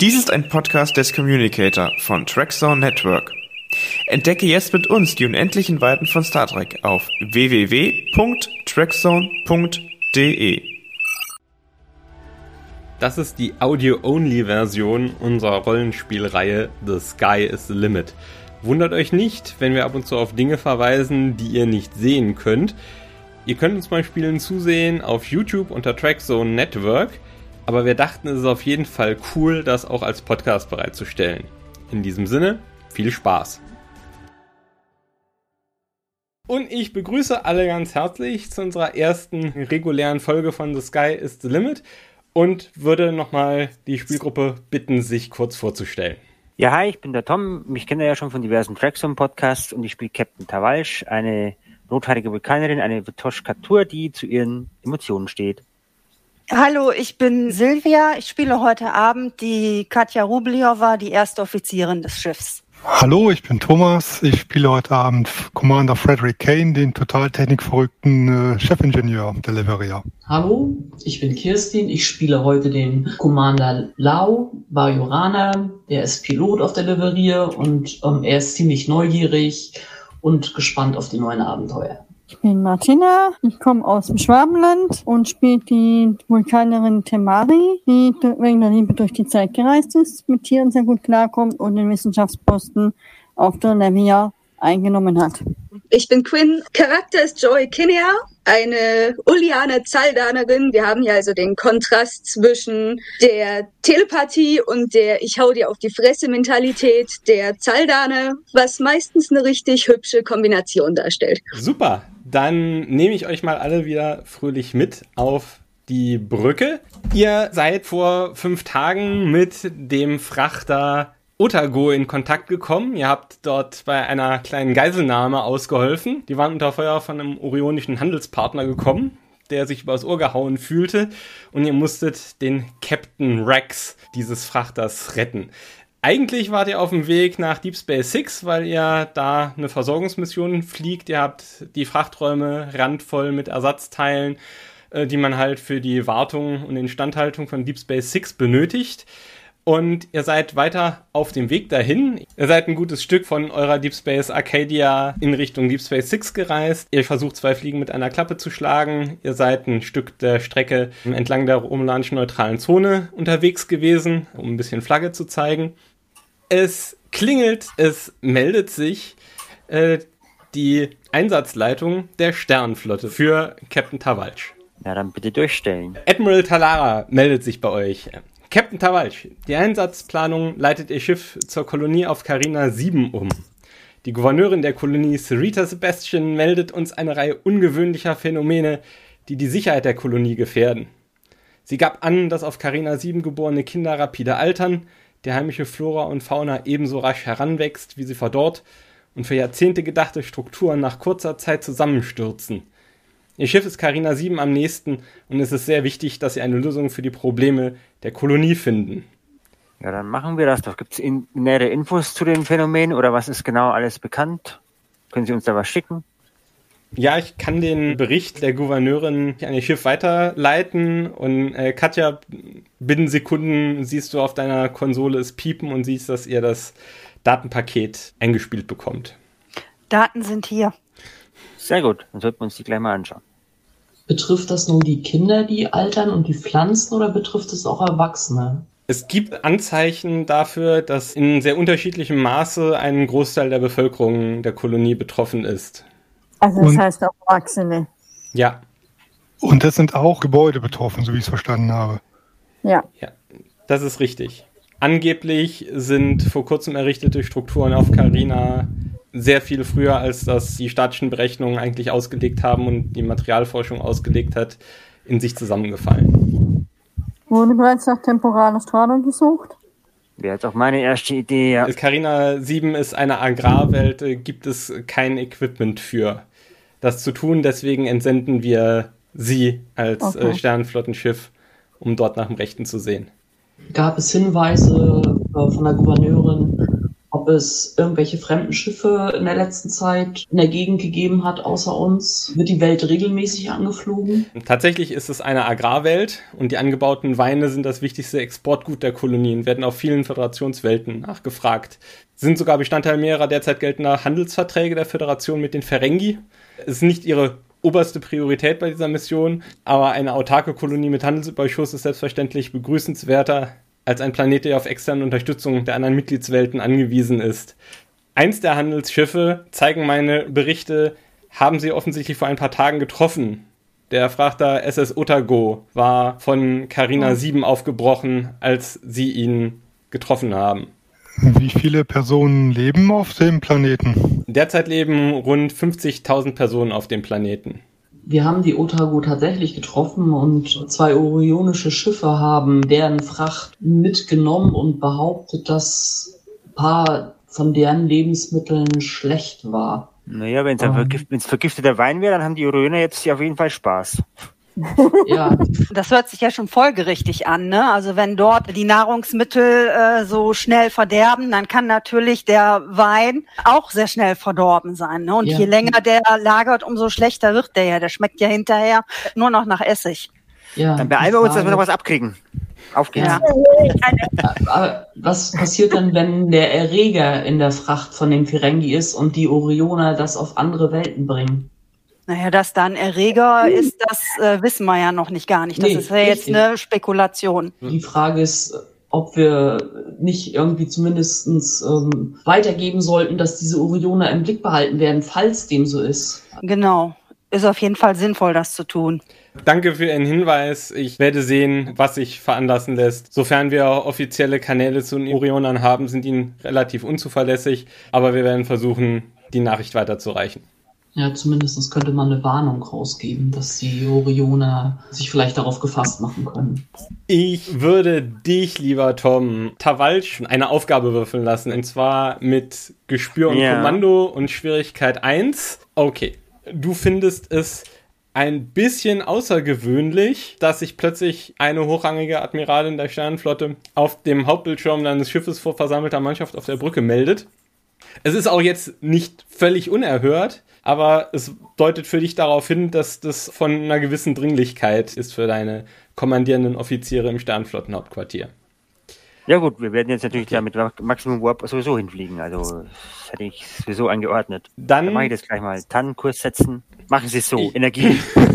Dies ist ein Podcast des Communicator von Trackzone Network. Entdecke jetzt mit uns die unendlichen Weiten von Star Trek auf www.trackzone.de. Das ist die Audio-Only-Version unserer Rollenspielreihe The Sky is the Limit. Wundert euch nicht, wenn wir ab und zu auf Dinge verweisen, die ihr nicht sehen könnt. Ihr könnt uns beim Spielen zusehen auf YouTube unter Trackzone Network, aber wir dachten, es ist auf jeden Fall cool, das auch als Podcast bereitzustellen. In diesem Sinne, viel Spaß! Und ich begrüße alle ganz herzlich zu unserer ersten regulären Folge von The Sky is the Limit und würde nochmal die Spielgruppe bitten, sich kurz vorzustellen. Ja, hi, ich bin der Tom. Mich kennt ihr ja schon von diversen Trackzone-Podcasts und ich spiele Captain Tawalsch, eine rothaarige Vulkanerin, eine Vitoshkatur, die zu ihren Emotionen steht. Hallo, ich bin Silvia. Ich spiele heute Abend die Katja Rubliova, die erste Offizierin des Schiffs. Hallo, ich bin Thomas. Ich spiele heute Abend Commander Frederick Kane, den total technikverrückten äh, Chefingenieur der Leveria. Hallo, ich bin Kirstin. Ich spiele heute den Commander Lau Bajorana. Der ist Pilot auf der Leveria und ähm, er ist ziemlich neugierig und gespannt auf die neuen Abenteuer. Ich bin Martina, ich komme aus dem Schwabenland und spiele die Vulkanerin Temari, die wegen der Liebe durch die Zeit gereist ist, mit Tieren sehr gut klarkommt und den Wissenschaftsposten auf der Levia eingenommen hat. Ich bin Quinn. Charakter ist Joy Kinnear, eine Ulianer Zaldanerin. Wir haben ja also den Kontrast zwischen der Telepathie und der Ich hau dir auf die Fresse Mentalität der Zaldane, was meistens eine richtig hübsche Kombination darstellt. Super, dann nehme ich euch mal alle wieder fröhlich mit auf die Brücke. Ihr seid vor fünf Tagen mit dem Frachter Otago in Kontakt gekommen. Ihr habt dort bei einer kleinen Geiselnahme ausgeholfen. Die waren unter Feuer von einem orionischen Handelspartner gekommen, der sich übers Ohr gehauen fühlte. Und ihr musstet den Captain Rex dieses Frachters retten. Eigentlich wart ihr auf dem Weg nach Deep Space Six, weil ihr da eine Versorgungsmission fliegt. Ihr habt die Frachträume randvoll mit Ersatzteilen, äh, die man halt für die Wartung und Instandhaltung von Deep Space Six benötigt. Und ihr seid weiter auf dem Weg dahin. Ihr seid ein gutes Stück von eurer Deep Space Arcadia in Richtung Deep Space Six gereist. Ihr versucht zwei Fliegen mit einer Klappe zu schlagen. Ihr seid ein Stück der Strecke entlang der romulanischen neutralen Zone unterwegs gewesen, um ein bisschen Flagge zu zeigen. Es klingelt, es meldet sich äh, die Einsatzleitung der Sternenflotte für Captain Tawalsch. Ja, dann bitte durchstellen. Admiral Talara meldet sich bei euch. Captain Tawalsch, die Einsatzplanung leitet ihr Schiff zur Kolonie auf Carina 7 um. Die Gouverneurin der Kolonie Sarita Sebastian meldet uns eine Reihe ungewöhnlicher Phänomene, die die Sicherheit der Kolonie gefährden. Sie gab an, dass auf Carina 7 geborene Kinder rapide altern, die heimische Flora und Fauna ebenso rasch heranwächst, wie sie verdorrt und für Jahrzehnte gedachte Strukturen nach kurzer Zeit zusammenstürzen. Ihr Schiff ist Carina 7 am nächsten und es ist sehr wichtig, dass sie eine Lösung für die Probleme der Kolonie finden. Ja, dann machen wir das doch. Gibt es in, nähere Infos zu den Phänomenen oder was ist genau alles bekannt? Können Sie uns da was schicken? Ja, ich kann den Bericht der Gouverneurin an ihr Schiff weiterleiten und äh, Katja, binnen Sekunden siehst du auf deiner Konsole es piepen und siehst, dass ihr das Datenpaket eingespielt bekommt. Daten sind hier. Sehr gut, dann sollten wir uns die gleich mal anschauen. Betrifft das nur die Kinder, die altern und die Pflanzen oder betrifft es auch Erwachsene? Es gibt Anzeichen dafür, dass in sehr unterschiedlichem Maße ein Großteil der Bevölkerung der Kolonie betroffen ist. Also das Und- heißt auch Erwachsene. Ja, Und das sind auch Gebäude betroffen, so wie ich es verstanden habe. Ja. ja, das ist richtig. Angeblich sind vor kurzem errichtete Strukturen auf Carina sehr viel früher, als das die statischen Berechnungen eigentlich ausgelegt haben und die Materialforschung ausgelegt hat, in sich zusammengefallen. Wurde bereits nach temporaler Strahlung gesucht? Wäre jetzt auch meine erste Idee, ja. Carina 7 ist eine Agrarwelt, äh, gibt es kein Equipment für das zu tun, deswegen entsenden wir sie als Okay. äh, Sternenflottenschiff, um dort nach dem Rechten zu sehen. Gab es Hinweise äh, von der Gouverneurin ob es irgendwelche fremden Schiffe in der letzten Zeit in der Gegend gegeben hat, außer uns. Wird die Welt regelmäßig angeflogen? Tatsächlich ist es eine Agrarwelt und die angebauten Weine sind das wichtigste Exportgut der Kolonien, werden auf vielen Föderationswelten nachgefragt. Sind sogar Bestandteil mehrerer derzeit geltender Handelsverträge der Föderation mit den Ferengi. Es ist nicht ihre oberste Priorität bei dieser Mission, aber eine autarke Kolonie mit Handelsüberschuss ist selbstverständlich begrüßenswerter als ein Planet, der auf externe Unterstützung der anderen Mitgliedswelten angewiesen ist. Eins der Handelsschiffe, zeigen meine Berichte, haben sie offensichtlich vor ein paar Tagen getroffen. Der Frachter SS Otago war von Carina Oh. 7 aufgebrochen, als sie ihn getroffen haben. Wie viele Personen leben auf dem Planeten? Derzeit leben rund 50.000 Personen auf dem Planeten. Wir haben die Otago tatsächlich getroffen und zwei orionische Schiffe haben deren Fracht mitgenommen und behauptet, dass ein paar von deren Lebensmitteln schlecht war. Naja, wenn es Ähm. vergift, vergifteter Wein wäre, dann haben die Orioner jetzt auf jeden Fall Spaß. Ja, Das hört sich ja schon folgerichtig an, ne? Also wenn dort die Nahrungsmittel äh, so schnell verderben, dann kann natürlich der Wein auch sehr schnell verdorben sein. Ne? Und Ja. je länger der lagert, umso schlechter wird der ja. Der schmeckt ja hinterher nur noch nach Essig. ja. Dann beeilen wir uns, dass wir noch was abkriegen. Auf geht's. Ja. Aber was passiert dann, wenn der Erreger in der Fracht von den Ferengi ist und die Orioner das auf andere Welten bringen? Naja, dass da ein Erreger ist, das äh, wissen wir ja noch nicht gar nicht. Das Nee, ist ja jetzt richtig. eine Spekulation. Die Frage ist, ob wir nicht irgendwie zumindestens ähm, weitergeben sollten, dass diese Orioner im Blick behalten werden, falls dem so ist. Genau. Ist auf jeden Fall sinnvoll, das zu tun. Danke für Ihren Hinweis. Ich werde sehen, was sich veranlassen lässt. Sofern wir offizielle Kanäle zu den Orionern haben, sind ihnen relativ unzuverlässig, aber wir werden versuchen, die Nachricht weiterzureichen. Ja, zumindest könnte man eine Warnung rausgeben, dass die Orioner sich vielleicht darauf gefasst machen können. Ich würde dich, lieber Tom, Tawalsch eine Aufgabe würfeln lassen, und zwar mit Gespür und Ja. Kommando und Schwierigkeit 1. Okay. Du findest es ein bisschen außergewöhnlich, dass sich plötzlich eine hochrangige Admiralin der Sternenflotte auf dem Hauptbildschirm deines Schiffes vor versammelter Mannschaft auf der Brücke meldet. Es ist auch jetzt nicht völlig unerhört, aber es deutet für dich darauf hin, dass das von einer gewissen Dringlichkeit ist für deine kommandierenden Offiziere im Sternenflottenhauptquartier. Ja gut, wir werden jetzt natürlich da mit Maximum Warp sowieso hinfliegen. Also das hätte ich sowieso angeordnet. Dann- Dann mache ich das gleich mal. Tannenkurs setzen. Machen Sie es so. Ich- Energie.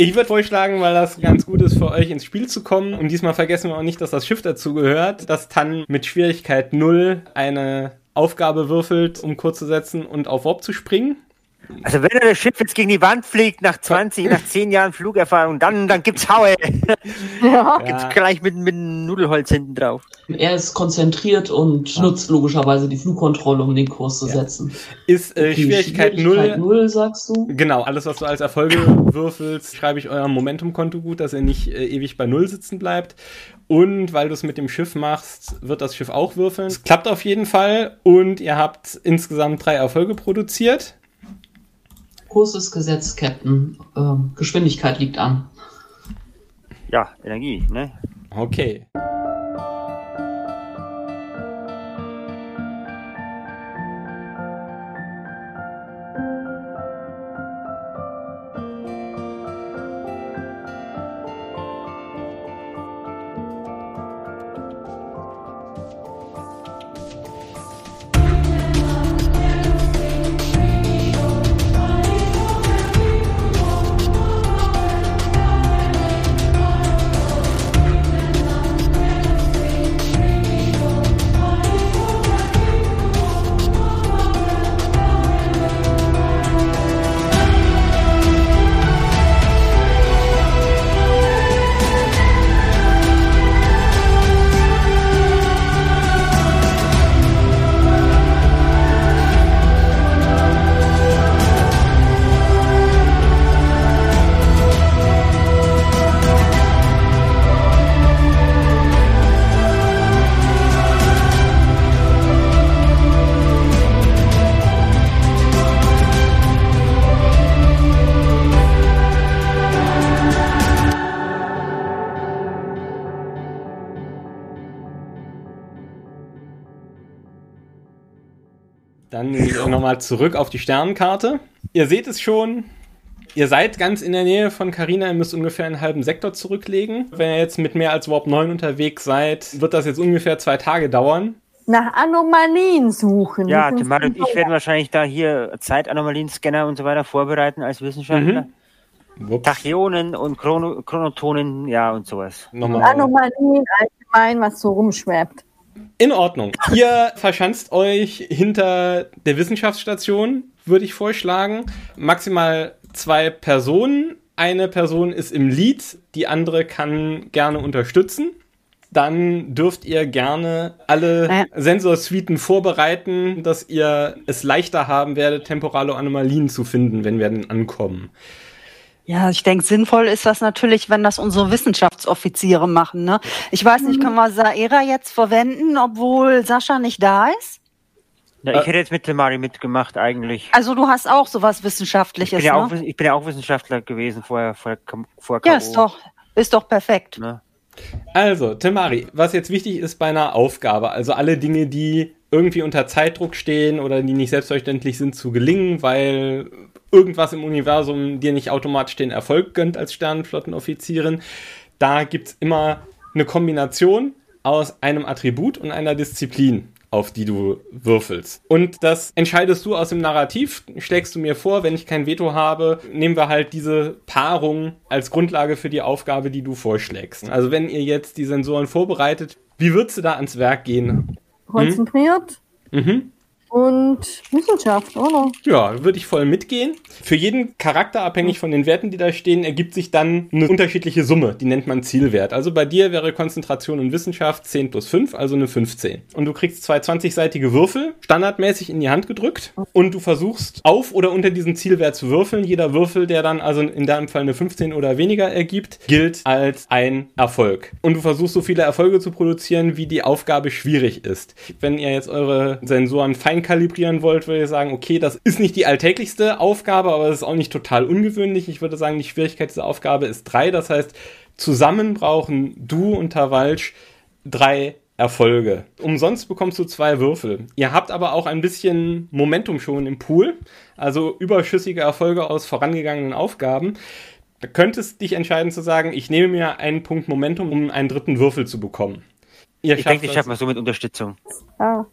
Ich würde vorschlagen, weil das ganz gut ist für euch ins Spiel zu kommen und diesmal vergessen wir auch nicht, dass das Schiff dazu gehört, dass Tan mit Schwierigkeit 0 eine Aufgabe würfelt, um kurz zu setzen und auf Warp zu springen. Also wenn er das Schiff jetzt gegen die Wand fliegt, nach 20, nach 10 Jahren Flugerfahrung, dann, dann gibt's Haue. Ja. Gibt's gleich mit, mit Nudelholz hinten drauf. Er ist konzentriert und nutzt logischerweise die Flugkontrolle, um den Kurs zu setzen. Ist äh, Okay, Schwierigkeit 0 Schwierigkeit null, sagst du? Genau, alles, was du als Erfolge würfelst, schreibe ich eurem Momentum-Konto gut, dass ihr nicht äh, ewig bei Null sitzen bleibt. Und weil du es mit dem Schiff machst, wird das Schiff auch würfeln. Es klappt auf jeden Fall und ihr habt insgesamt drei Erfolge produziert. Kurs ist gesetzt, Captain. Ähm, Geschwindigkeit liegt an. Ja, Energie, ne? Okay. Nochmal zurück auf die Sternenkarte. Ihr seht es schon. Ihr seid ganz in der Nähe von Carina, ihr müsst ungefähr einen halben Sektor zurücklegen. Wenn ihr jetzt mit mehr als Warp 9 unterwegs seid, wird das jetzt ungefähr zwei Tage dauern. Nach Anomalien suchen. Ja, Tamara und ich werden wahrscheinlich da hier Zeitanomalien-Scanner und so weiter vorbereiten als Wissenschaftler. Wups. Tachyonen und Chrono Chronotonen, ja, und sowas. Nochmal. Anomalien allgemein, was so rumschwebt. In Ordnung. Ihr verschanzt euch hinter der Wissenschaftsstation, würde ich vorschlagen. Maximal zwei Personen. Eine Person ist im Lead, die andere kann gerne unterstützen. Dann dürft ihr gerne alle Naja. Sensorsuiten vorbereiten, dass ihr es leichter haben werdet, temporale Anomalien zu finden, wenn wir dann ankommen. Ja, ich denke, sinnvoll ist das natürlich, wenn das unsere Wissenschaftsoffiziere machen. Ne? Ich weiß nicht, können wir Saera jetzt verwenden, obwohl Sascha nicht da ist? Ja, ich hätte jetzt mit Tamari mitgemacht eigentlich. Also du hast auch sowas Ich Wissenschaftliches, bin, ja auch, ne? ich bin ja auch Wissenschaftler gewesen vorher, vor, vor Ja, ist doch, ist doch perfekt. Ne? Also, Timari, was jetzt wichtig ist bei einer Aufgabe, also alle Dinge, die irgendwie unter Zeitdruck stehen oder die nicht selbstverständlich sind zu gelingen, weil irgendwas im Universum dir nicht automatisch den Erfolg gönnt als Sternenflottenoffizierin, da gibt's immer eine Kombination aus einem Attribut und einer Disziplin auf die du würfelst. Und das entscheidest du aus dem Narrativ, schlägst du mir vor, wenn ich kein Veto habe, nehmen wir halt diese Paarung als Grundlage für die Aufgabe, die du vorschlägst. Also wenn ihr jetzt die Sensoren vorbereitet, wie würdest du da ans Werk gehen? Konzentriert Mhm. Und Wissenschaft, oder? Ja, würde ich voll mitgehen. Für jeden Charakter, abhängig von den Werten, die da stehen, ergibt sich dann eine unterschiedliche Summe. Die nennt man Zielwert. Also bei dir wäre Konzentration und Wissenschaft 10 plus 5, also eine 15. Und du kriegst zwei 20-seitige Würfel, standardmäßig in die Hand gedrückt. Und du versuchst auf oder unter diesen Zielwert zu würfeln. Jeder Würfel, der dann also in deinem Fall eine 15 oder weniger ergibt, gilt als ein Erfolg. Und du versuchst so viele Erfolge zu produzieren, wie die Aufgabe schwierig ist. Wenn ihr jetzt eure Sensoren fein kalibrieren wollt, würde ich sagen, okay, das ist nicht die alltäglichste Aufgabe, aber es ist auch nicht total ungewöhnlich. Ich würde sagen, die Schwierigkeit dieser Aufgabe ist drei. Das heißt, zusammen brauchen du und Tawalsch drei Erfolge. Umsonst bekommst du zwei Würfel. Ihr habt aber auch ein bisschen Momentum schon im Pool, also überschüssige Erfolge aus vorangegangenen Aufgaben. Da könntest dich entscheiden zu sagen, ich nehme mir einen Punkt Momentum, um einen dritten Würfel zu bekommen. Ihr Ich denke, das- schaffen wir so mit Unterstützung. Ja.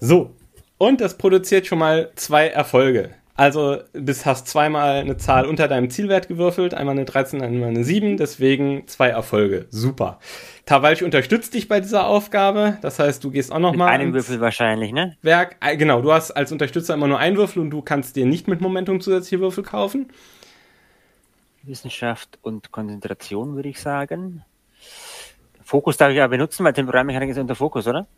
so, und das produziert schon mal zwei Erfolge. Also, bis hast zweimal eine Zahl unter deinem Zielwert gewürfelt, einmal eine 13, einmal eine 7, deswegen zwei Erfolge. Super. Tawalsch unterstützt dich bei dieser Aufgabe, das heißt, du gehst auch Mit nochmal einem Würfel wahrscheinlich, ne? Werk. Äh, Genau, du hast als Unterstützer immer nur einen Würfel und du kannst dir nicht mit Momentum zusätzliche Würfel kaufen. Wissenschaft und Konzentration, würde ich sagen. Fokus darf ich ja benutzen, weil Temporalmechanik ist unter Fokus, oder?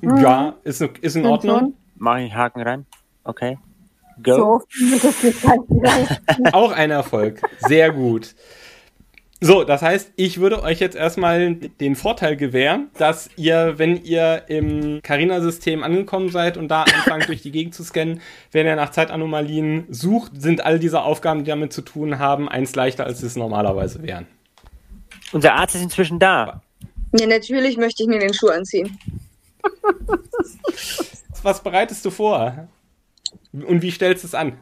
Ja, ist, ist in Ordnung. Mache ich Haken rein. Okay. Go. So. Auch ein Erfolg. Sehr gut. So, das heißt, ich würde euch jetzt erstmal den Vorteil gewähren, dass ihr, wenn ihr im Carina-System angekommen seid und da anfangt durch die Gegend zu scannen, wenn ihr nach Zeitanomalien sucht, sind all diese Aufgaben, die damit zu tun haben, eins leichter, als es normalerweise wären. Unser Arzt ist inzwischen da. Ja, natürlich möchte ich mir den Schuh anziehen. Was bereitest du vor? Und wie stellst du es an?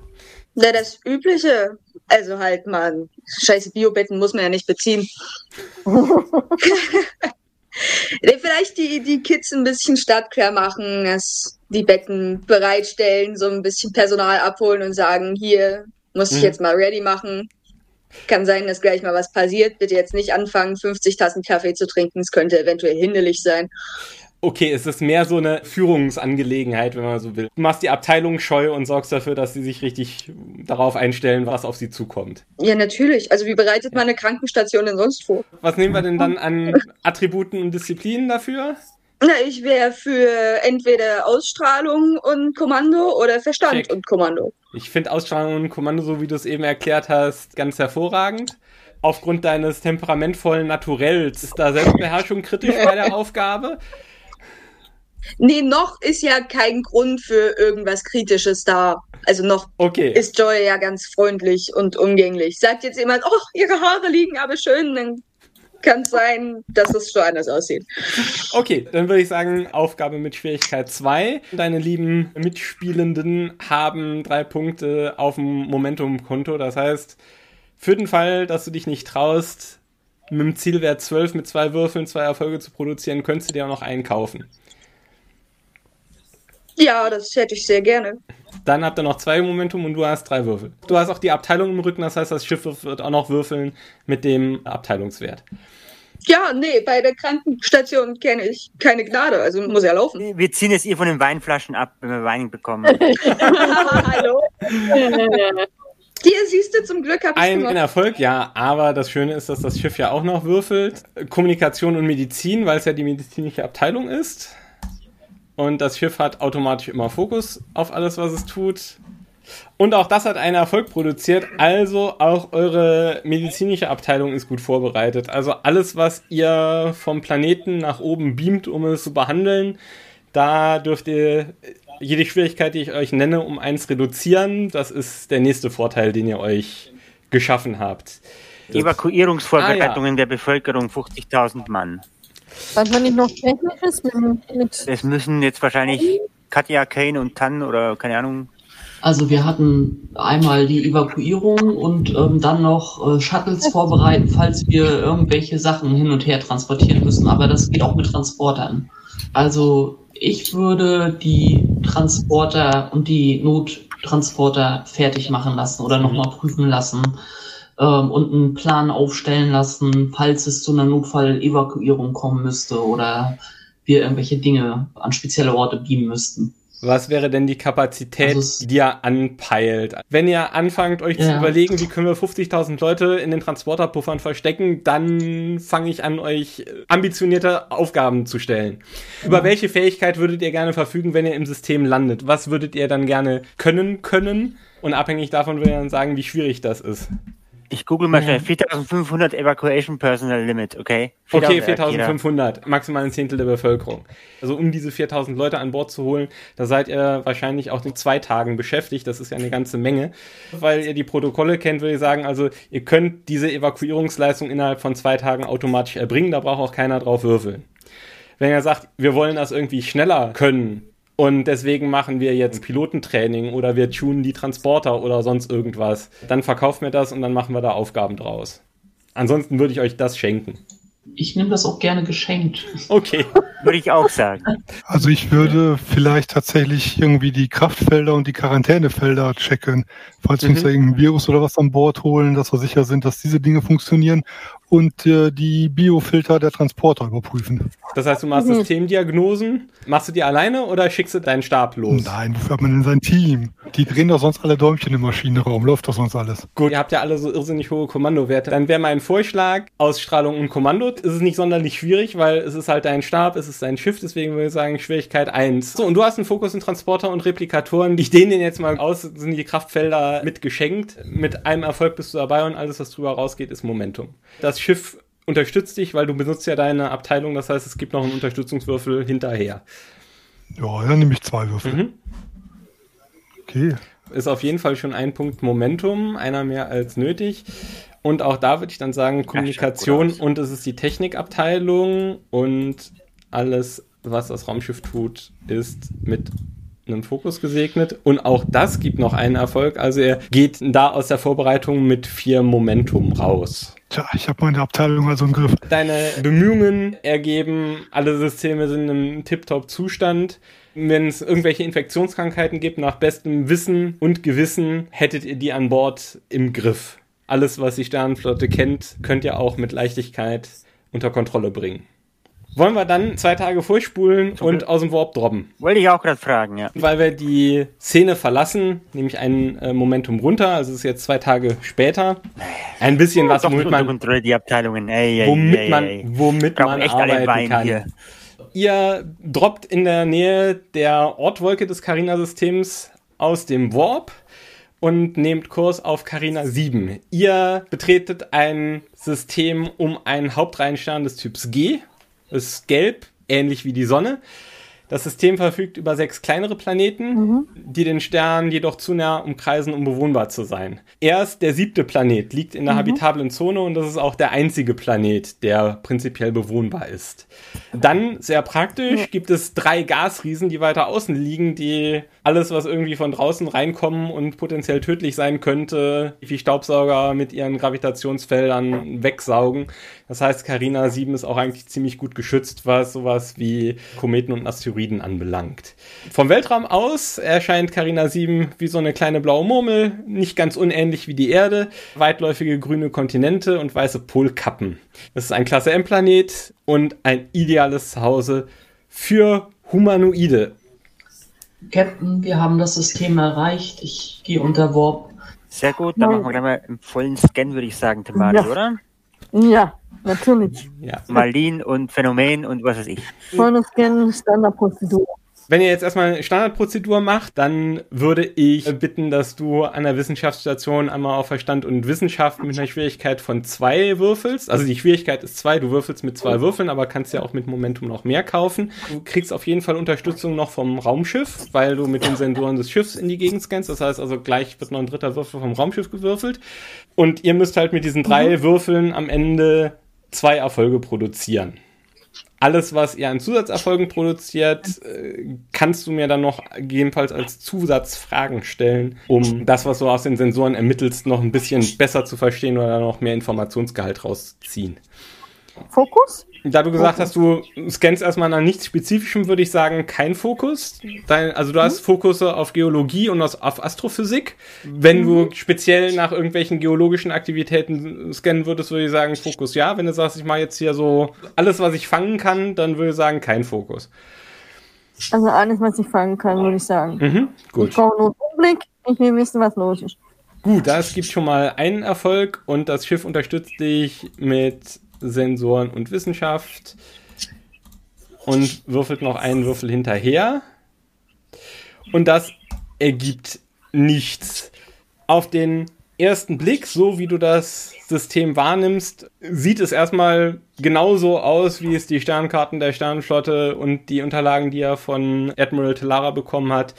Na, das Übliche. Also halt mal, scheiße Biobetten muss man ja nicht beziehen. Vielleicht die, die Kids ein bisschen startklar machen, dass die Betten bereitstellen, so ein bisschen Personal abholen und sagen, hier muss ich Mhm. jetzt mal ready machen. Kann sein, dass gleich mal was passiert. Bitte jetzt nicht anfangen, 50 Tassen Kaffee zu trinken. Es könnte eventuell hinderlich sein. Okay, es ist mehr so eine Führungsangelegenheit, wenn man so will. Du machst die Abteilung scheu und sorgst dafür, dass sie sich richtig darauf einstellen, was auf sie zukommt. Ja, natürlich. Also wie bereitet man eine Krankenstation denn sonst vor? Was nehmen wir denn dann an Attributen und Disziplinen dafür? Na, ich wäre für entweder Ausstrahlung und Kommando oder Verstand Check. und Kommando. Ich finde Ausstrahlung und Kommando, so wie du es eben erklärt hast, ganz hervorragend. Aufgrund deines temperamentvollen Naturells ist da Selbstbeherrschung kritisch bei der Aufgabe. Nee, noch ist ja kein Grund für irgendwas Kritisches da. Also noch Okay. ist Joy ja ganz freundlich und umgänglich. Sagt jetzt jemand, oh, ihre Haare liegen aber schön, dann kann sein, dass es schon anders aussieht. Okay, dann würde ich sagen, Aufgabe mit Schwierigkeit 2. Deine lieben Mitspielenden haben drei Punkte auf dem Momentum-Konto. Das heißt, für den Fall, dass du dich nicht traust, mit dem Zielwert 12 mit zwei Würfeln zwei Erfolge zu produzieren, könntest du dir auch noch einen kaufen. Ja, das hätte ich sehr gerne. Dann habt ihr noch zwei Momentum und du hast drei Würfel. Du hast auch die Abteilung im Rücken, das heißt, das Schiff wird auch noch würfeln mit dem Abteilungswert. Ja, nee, bei der Krankenstation kenne ich keine Gnade, also muss ja laufen. Wir ziehen es ihr von den Weinflaschen ab, wenn wir Wein bekommen. Hallo. Hier siehst du, zum Glück habe ich Ein, ein Erfolg, ja, aber das Schöne ist, dass das Schiff ja auch noch würfelt. Kommunikation und Medizin, weil es ja die medizinische Abteilung ist. Und das Schiff hat automatisch immer Fokus auf alles, was es tut. Und auch das hat einen Erfolg produziert. Also auch eure medizinische Abteilung ist gut vorbereitet. Also alles, was ihr vom Planeten nach oben beamt, um es zu behandeln, da dürft ihr jede Schwierigkeit, die ich euch nenne, um eins reduzieren. Das ist der nächste Vorteil, den ihr euch geschaffen habt. Evakuierungsvorbereitungen der Bevölkerung 50.000 Mann. Was man nicht noch technisches mit, mit Es müssen jetzt wahrscheinlich Katja, Kane und Tan oder keine Ahnung. Also wir hatten einmal die Evakuierung und ähm, dann noch äh, Shuttles vorbereiten, falls wir irgendwelche Sachen hin und her transportieren müssen. Aber das geht auch mit Transportern. Also ich würde die Transporter und die Nottransporter fertig machen lassen oder nochmal prüfen lassen ähm, und einen Plan aufstellen lassen, falls es zu einer Notfall-Evakuierung kommen müsste oder wir irgendwelche Dinge an spezielle Orte beamen müssten. Was wäre denn die Kapazität, Also die ihr anpeilt? Wenn ihr anfangt, euch zu Ja. überlegen, wie können wir 50.000 Leute in den Transporterpuffern verstecken, dann fange ich an, euch ambitionierte Aufgaben zu stellen. Über welche Fähigkeit würdet ihr gerne verfügen, wenn ihr im System landet? Was würdet ihr dann gerne können können? Und abhängig davon würde ich dann sagen, wie schwierig das ist. Ich google mal schnell. 4500 Evacuation Personal Limit, okay? Okay, 4000 4500, maximal ein Zehntel der Bevölkerung. Also um diese 4000 Leute an Bord zu holen, da seid ihr wahrscheinlich auch in zwei Tagen beschäftigt. Das ist ja eine ganze Menge. Weil ihr die Protokolle kennt, würde ich sagen, also ihr könnt diese Evakuierungsleistung innerhalb von zwei Tagen automatisch erbringen. Da braucht auch keiner drauf würfeln. Wenn ihr sagt, wir wollen das irgendwie schneller können und deswegen machen wir jetzt Pilotentraining oder wir tunen die Transporter oder sonst irgendwas, dann verkauft mir das und dann machen wir da Aufgaben draus. Ansonsten würde ich euch das schenken. Ich nehme das auch gerne geschenkt. Okay. Würde ich auch sagen. Also ich würde vielleicht tatsächlich irgendwie die Kraftfelder und die Quarantänefelder checken, falls wir uns Mhm. da irgendein Virus oder was an Bord holen, dass wir sicher sind, dass diese Dinge funktionieren und äh, die Biofilter der Transporter überprüfen. Das heißt, du machst Systemdiagnosen. Machst du die alleine oder schickst du deinen Stab los? Nein, wofür hat man denn sein Team? Die drehen doch sonst alle Däumchen im Maschinenraum, läuft doch sonst alles. Gut, ihr habt ja alle so irrsinnig hohe Kommandowerte. Dann wäre mein Vorschlag, Ausstrahlung und Kommando. Es ist nicht sonderlich schwierig, weil es ist halt dein Stab, es ist dein Schiff, deswegen würde ich sagen Schwierigkeit 1. So, und du hast einen Fokus in Transporter und Replikatoren. Ich dehne den jetzt mal aus, sind die Kraftfelder mitgeschenkt. Mit einem Erfolg bist du dabei und alles, was drüber rausgeht, ist Momentum. Das Schiff unterstützt dich, weil du benutzt ja deine Abteilung, das heißt, es gibt noch einen Unterstützungswürfel hinterher. Ja, dann nehme ich zwei Würfel. Mhm. Okay. ist auf jeden Fall schon ein Punkt Momentum, einer mehr als nötig. Und auch da würde ich dann sagen, Kommunikation aus. und es ist die Technikabteilung und alles, was das Raumschiff tut, ist mit einem Fokus gesegnet. Und auch das gibt noch einen Erfolg. Also er geht da aus der Vorbereitung mit vier Momentum raus. Tja, ich habe meine Abteilung also im Griff. Deine Bemühungen ergeben, alle Systeme sind im Tip-Top-Zustand. Wenn es irgendwelche Infektionskrankheiten gibt, nach bestem Wissen und Gewissen hättet ihr die an Bord im Griff. Alles, was die Sternenflotte kennt, könnt ihr auch mit Leichtigkeit unter Kontrolle bringen. Wollen wir dann zwei Tage vorspulen und aus dem Warp droppen? Wollte ich auch gerade fragen, ja. Weil wir die Szene verlassen, nehme ich ein äh, Momentum runter, also es ist jetzt zwei Tage später. Ein bisschen was, Doch womit man die Abteilungen. Ey, ey, womit ey, man, womit man arbeiten kann. hier. Ihr droppt in der Nähe der Ortwolke des Carina-Systems aus dem Warp und nehmt Kurs auf Carina 7. Ihr betretet ein System um einen Hauptreihenstern des Typs G. Ist gelb, ähnlich wie die Sonne. Das System verfügt über sechs kleinere Planeten, Mhm. die den Stern jedoch zu nah umkreisen, um bewohnbar zu sein. Erst der siebte Planet liegt in der Mhm. habitablen Zone und das ist auch der einzige Planet, der prinzipiell bewohnbar ist. Dann, sehr praktisch, gibt es drei Gasriesen, die weiter außen liegen, die alles, was irgendwie von draußen reinkommen und potenziell tödlich sein könnte, wie Staubsauger mit ihren Gravitationsfeldern wegsaugen. Das heißt, Carina 7 ist auch eigentlich ziemlich gut geschützt, was sowas wie Kometen und Asteroiden anbelangt. Vom Weltraum aus erscheint Carina 7 wie so eine kleine blaue Murmel, nicht ganz unähnlich wie die Erde, weitläufige grüne Kontinente und weiße Polkappen. Das ist ein Klasse M-Planet und ein ideales Zuhause für Humanoide. Captain, wir haben das System erreicht. Ich gehe unter Warp. Sehr gut, dann Nein. machen wir gleich mal im vollen Scan, würde ich sagen, Themari, Ja. oder? Ja, natürlich. Ja. Malin und Phänomen und was weiß ich. Volles Scan, Standardprozedur. Wenn ihr jetzt erstmal eine Standardprozedur macht, dann würde ich bitten, dass du an der Wissenschaftsstation einmal auf Verstand und Wissenschaft mit einer Schwierigkeit von zwei würfelst. Also die Schwierigkeit ist zwei, du würfelst mit zwei Würfeln, aber kannst ja auch mit Momentum noch mehr kaufen. Du kriegst auf jeden Fall Unterstützung noch vom Raumschiff, weil du mit den Sensoren des Schiffs in die Gegend scannst. Das heißt also gleich wird noch ein dritter Würfel vom Raumschiff gewürfelt. Und ihr müsst halt mit diesen drei Würfeln am Ende zwei Erfolge produzieren alles, was ihr an Zusatzerfolgen produziert, äh, kannst du mir dann noch gegebenenfalls als Zusatzfragen stellen, um das, was du aus den Sensoren ermittelst, noch ein bisschen besser zu verstehen oder noch mehr Informationsgehalt rausziehen. Fokus? Da du gesagt hast, du scannst erstmal nach nichts Spezifischem, würde ich sagen, kein Fokus. Dein, also du hast Fokusse auf Geologie und auf Astrophysik. Wenn du speziell nach irgendwelchen geologischen Aktivitäten scannen würdest, würde ich sagen, Fokus ja. Wenn du sagst, ich mache jetzt hier so alles, was ich fangen kann, dann würde ich sagen, kein Fokus. Also alles, was ich fangen kann, würde ich sagen. Mhm, Ich gut. brauche nur Umblick. Ich will wissen, was los ist. Gut, das gibt schon mal einen Erfolg und das Schiff unterstützt dich mit Sensoren und Wissenschaft und würfelt noch einen Würfel hinterher. Und das ergibt nichts. Auf den ersten Blick, so wie du das System wahrnimmst, sieht es erstmal genauso aus, wie es die Sternkarten der Sternenflotte und die Unterlagen, die er von Admiral Telara bekommen hat,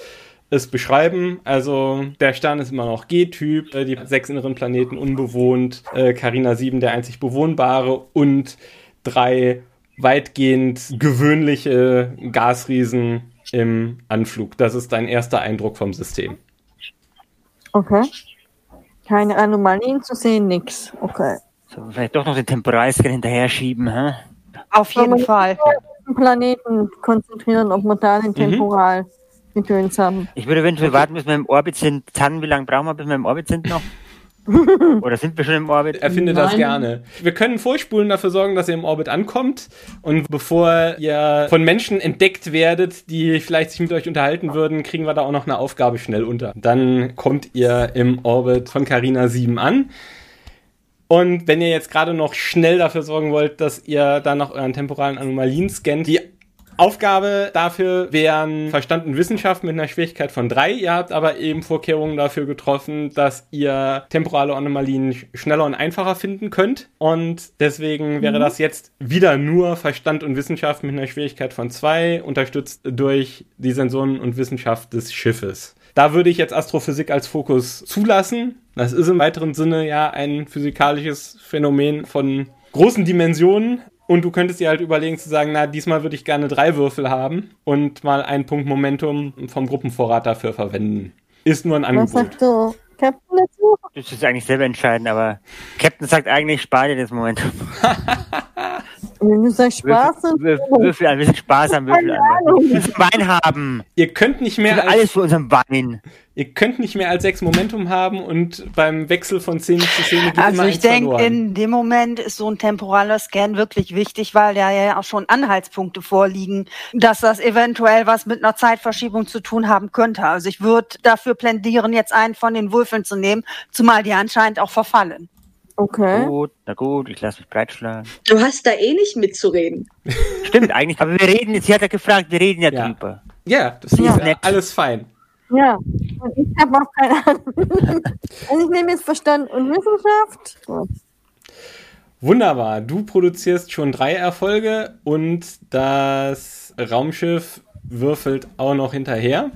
es beschreiben. Also der Stern ist immer noch G-Typ, äh, die sechs inneren Planeten unbewohnt, äh, Carina 7 der einzig bewohnbare und drei weitgehend gewöhnliche Gasriesen im Anflug. Das ist dein erster Eindruck vom System. Okay. Keine Anomalien zu sehen, nix. Okay. So, vielleicht doch noch den Temporalscan hinterher schieben, hä? Auf jeden Fall. Den Planeten konzentrieren, ob wir da den Temporal Gedöns haben. Ich würde eventuell warten, bis wir im Orbit sind. Tan, wie lange brauchen wir, bis wir im Orbit sind noch? Oder sind wir schon im Orbit? Erfinde das Nein. gerne. Wir können vorspulen, dafür sorgen, dass ihr im Orbit ankommt. Und bevor ihr von Menschen entdeckt werdet, die vielleicht sich mit euch unterhalten würden, kriegen wir da auch noch eine Aufgabe schnell unter. Dann kommt ihr im Orbit von Carina 7 an. Und wenn ihr jetzt gerade noch schnell dafür sorgen wollt, dass ihr dann nach euren temporalen Anomalien scannt, die Aufgabe dafür wären Verstand und Wissenschaft mit einer Schwierigkeit von drei. Ihr habt aber eben Vorkehrungen dafür getroffen, dass ihr temporale Anomalien sch- schneller und einfacher finden könnt. Und deswegen wäre das jetzt wieder nur Verstand und Wissenschaft mit einer Schwierigkeit von zwei, unterstützt durch die Sensoren und Wissenschaft des Schiffes. Da würde ich jetzt Astrophysik als Fokus zulassen. Das ist im weiteren Sinne ja ein physikalisches Phänomen von großen Dimensionen. Und du könntest dir halt überlegen zu sagen, na, diesmal würde ich gerne drei Würfel haben und mal einen Punkt Momentum vom Gruppenvorrat dafür verwenden. Ist nur ein Was Angebot. sagt der Captain dazu? Das ist eigentlich selber entscheiden, aber Captain sagt eigentlich, spar dir das Moment. Wenn du sagst Spaß, dann Würfel, an, wir sind Spaß am Würfel an. Wir müssen Wein haben. Ihr könnt nicht Wir mehr als, alles für unseren Wein. ihr könnt nicht mehr als sechs Momentum haben und beim Wechsel von Szene zu Szene geht Also immer ich denke, in dem Moment ist so ein temporaler Scan wirklich wichtig, weil da ja auch schon Anhaltspunkte vorliegen, dass das eventuell was mit einer Zeitverschiebung zu tun haben könnte. Also ich würde dafür plädieren, jetzt einen von den Würfeln zu nehmen, zumal die anscheinend auch verfallen. Okay. Gut, na gut, ich lasse mich breitschlagen. Du hast da eh nicht mitzureden. Stimmt eigentlich, aber wir reden jetzt, sie hat ja gefragt, wir reden ja, Ja. drüber. Ja, das Ja. ist ja Nett. alles fein. Ja. Und ich habe auch keine Ahnung. also ich nehme jetzt Verstand und Wissenschaft. Wunderbar. Du produzierst schon drei Erfolge und das Raumschiff würfelt auch noch hinterher.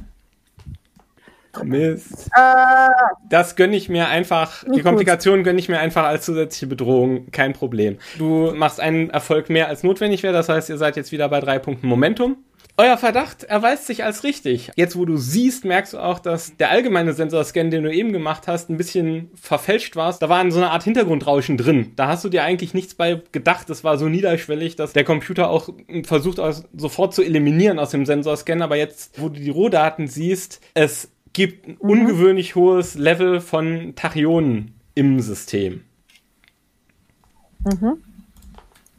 Mist. Äh, Das gönne ich mir einfach, die. Komplikation gönne ich mir einfach als zusätzliche Bedrohung, kein Problem. Du machst einen Erfolg mehr als notwendig wäre, das heißt, ihr seid jetzt wieder bei drei Punkten Momentum. Euer Verdacht erweist sich als richtig. Jetzt, wo du siehst, merkst du auch, dass der allgemeine Sensorscan, den du eben gemacht hast, ein bisschen verfälscht war. Da war so eine Art Hintergrundrauschen drin. Da hast du dir eigentlich nichts bei gedacht. Das war so niederschwellig, dass der Computer auch versucht, sofort zu eliminieren aus dem Sensorscan. Aber jetzt, wo du die Rohdaten siehst, es gibt ein ungewöhnlich hohes Level von Tachyonen im System.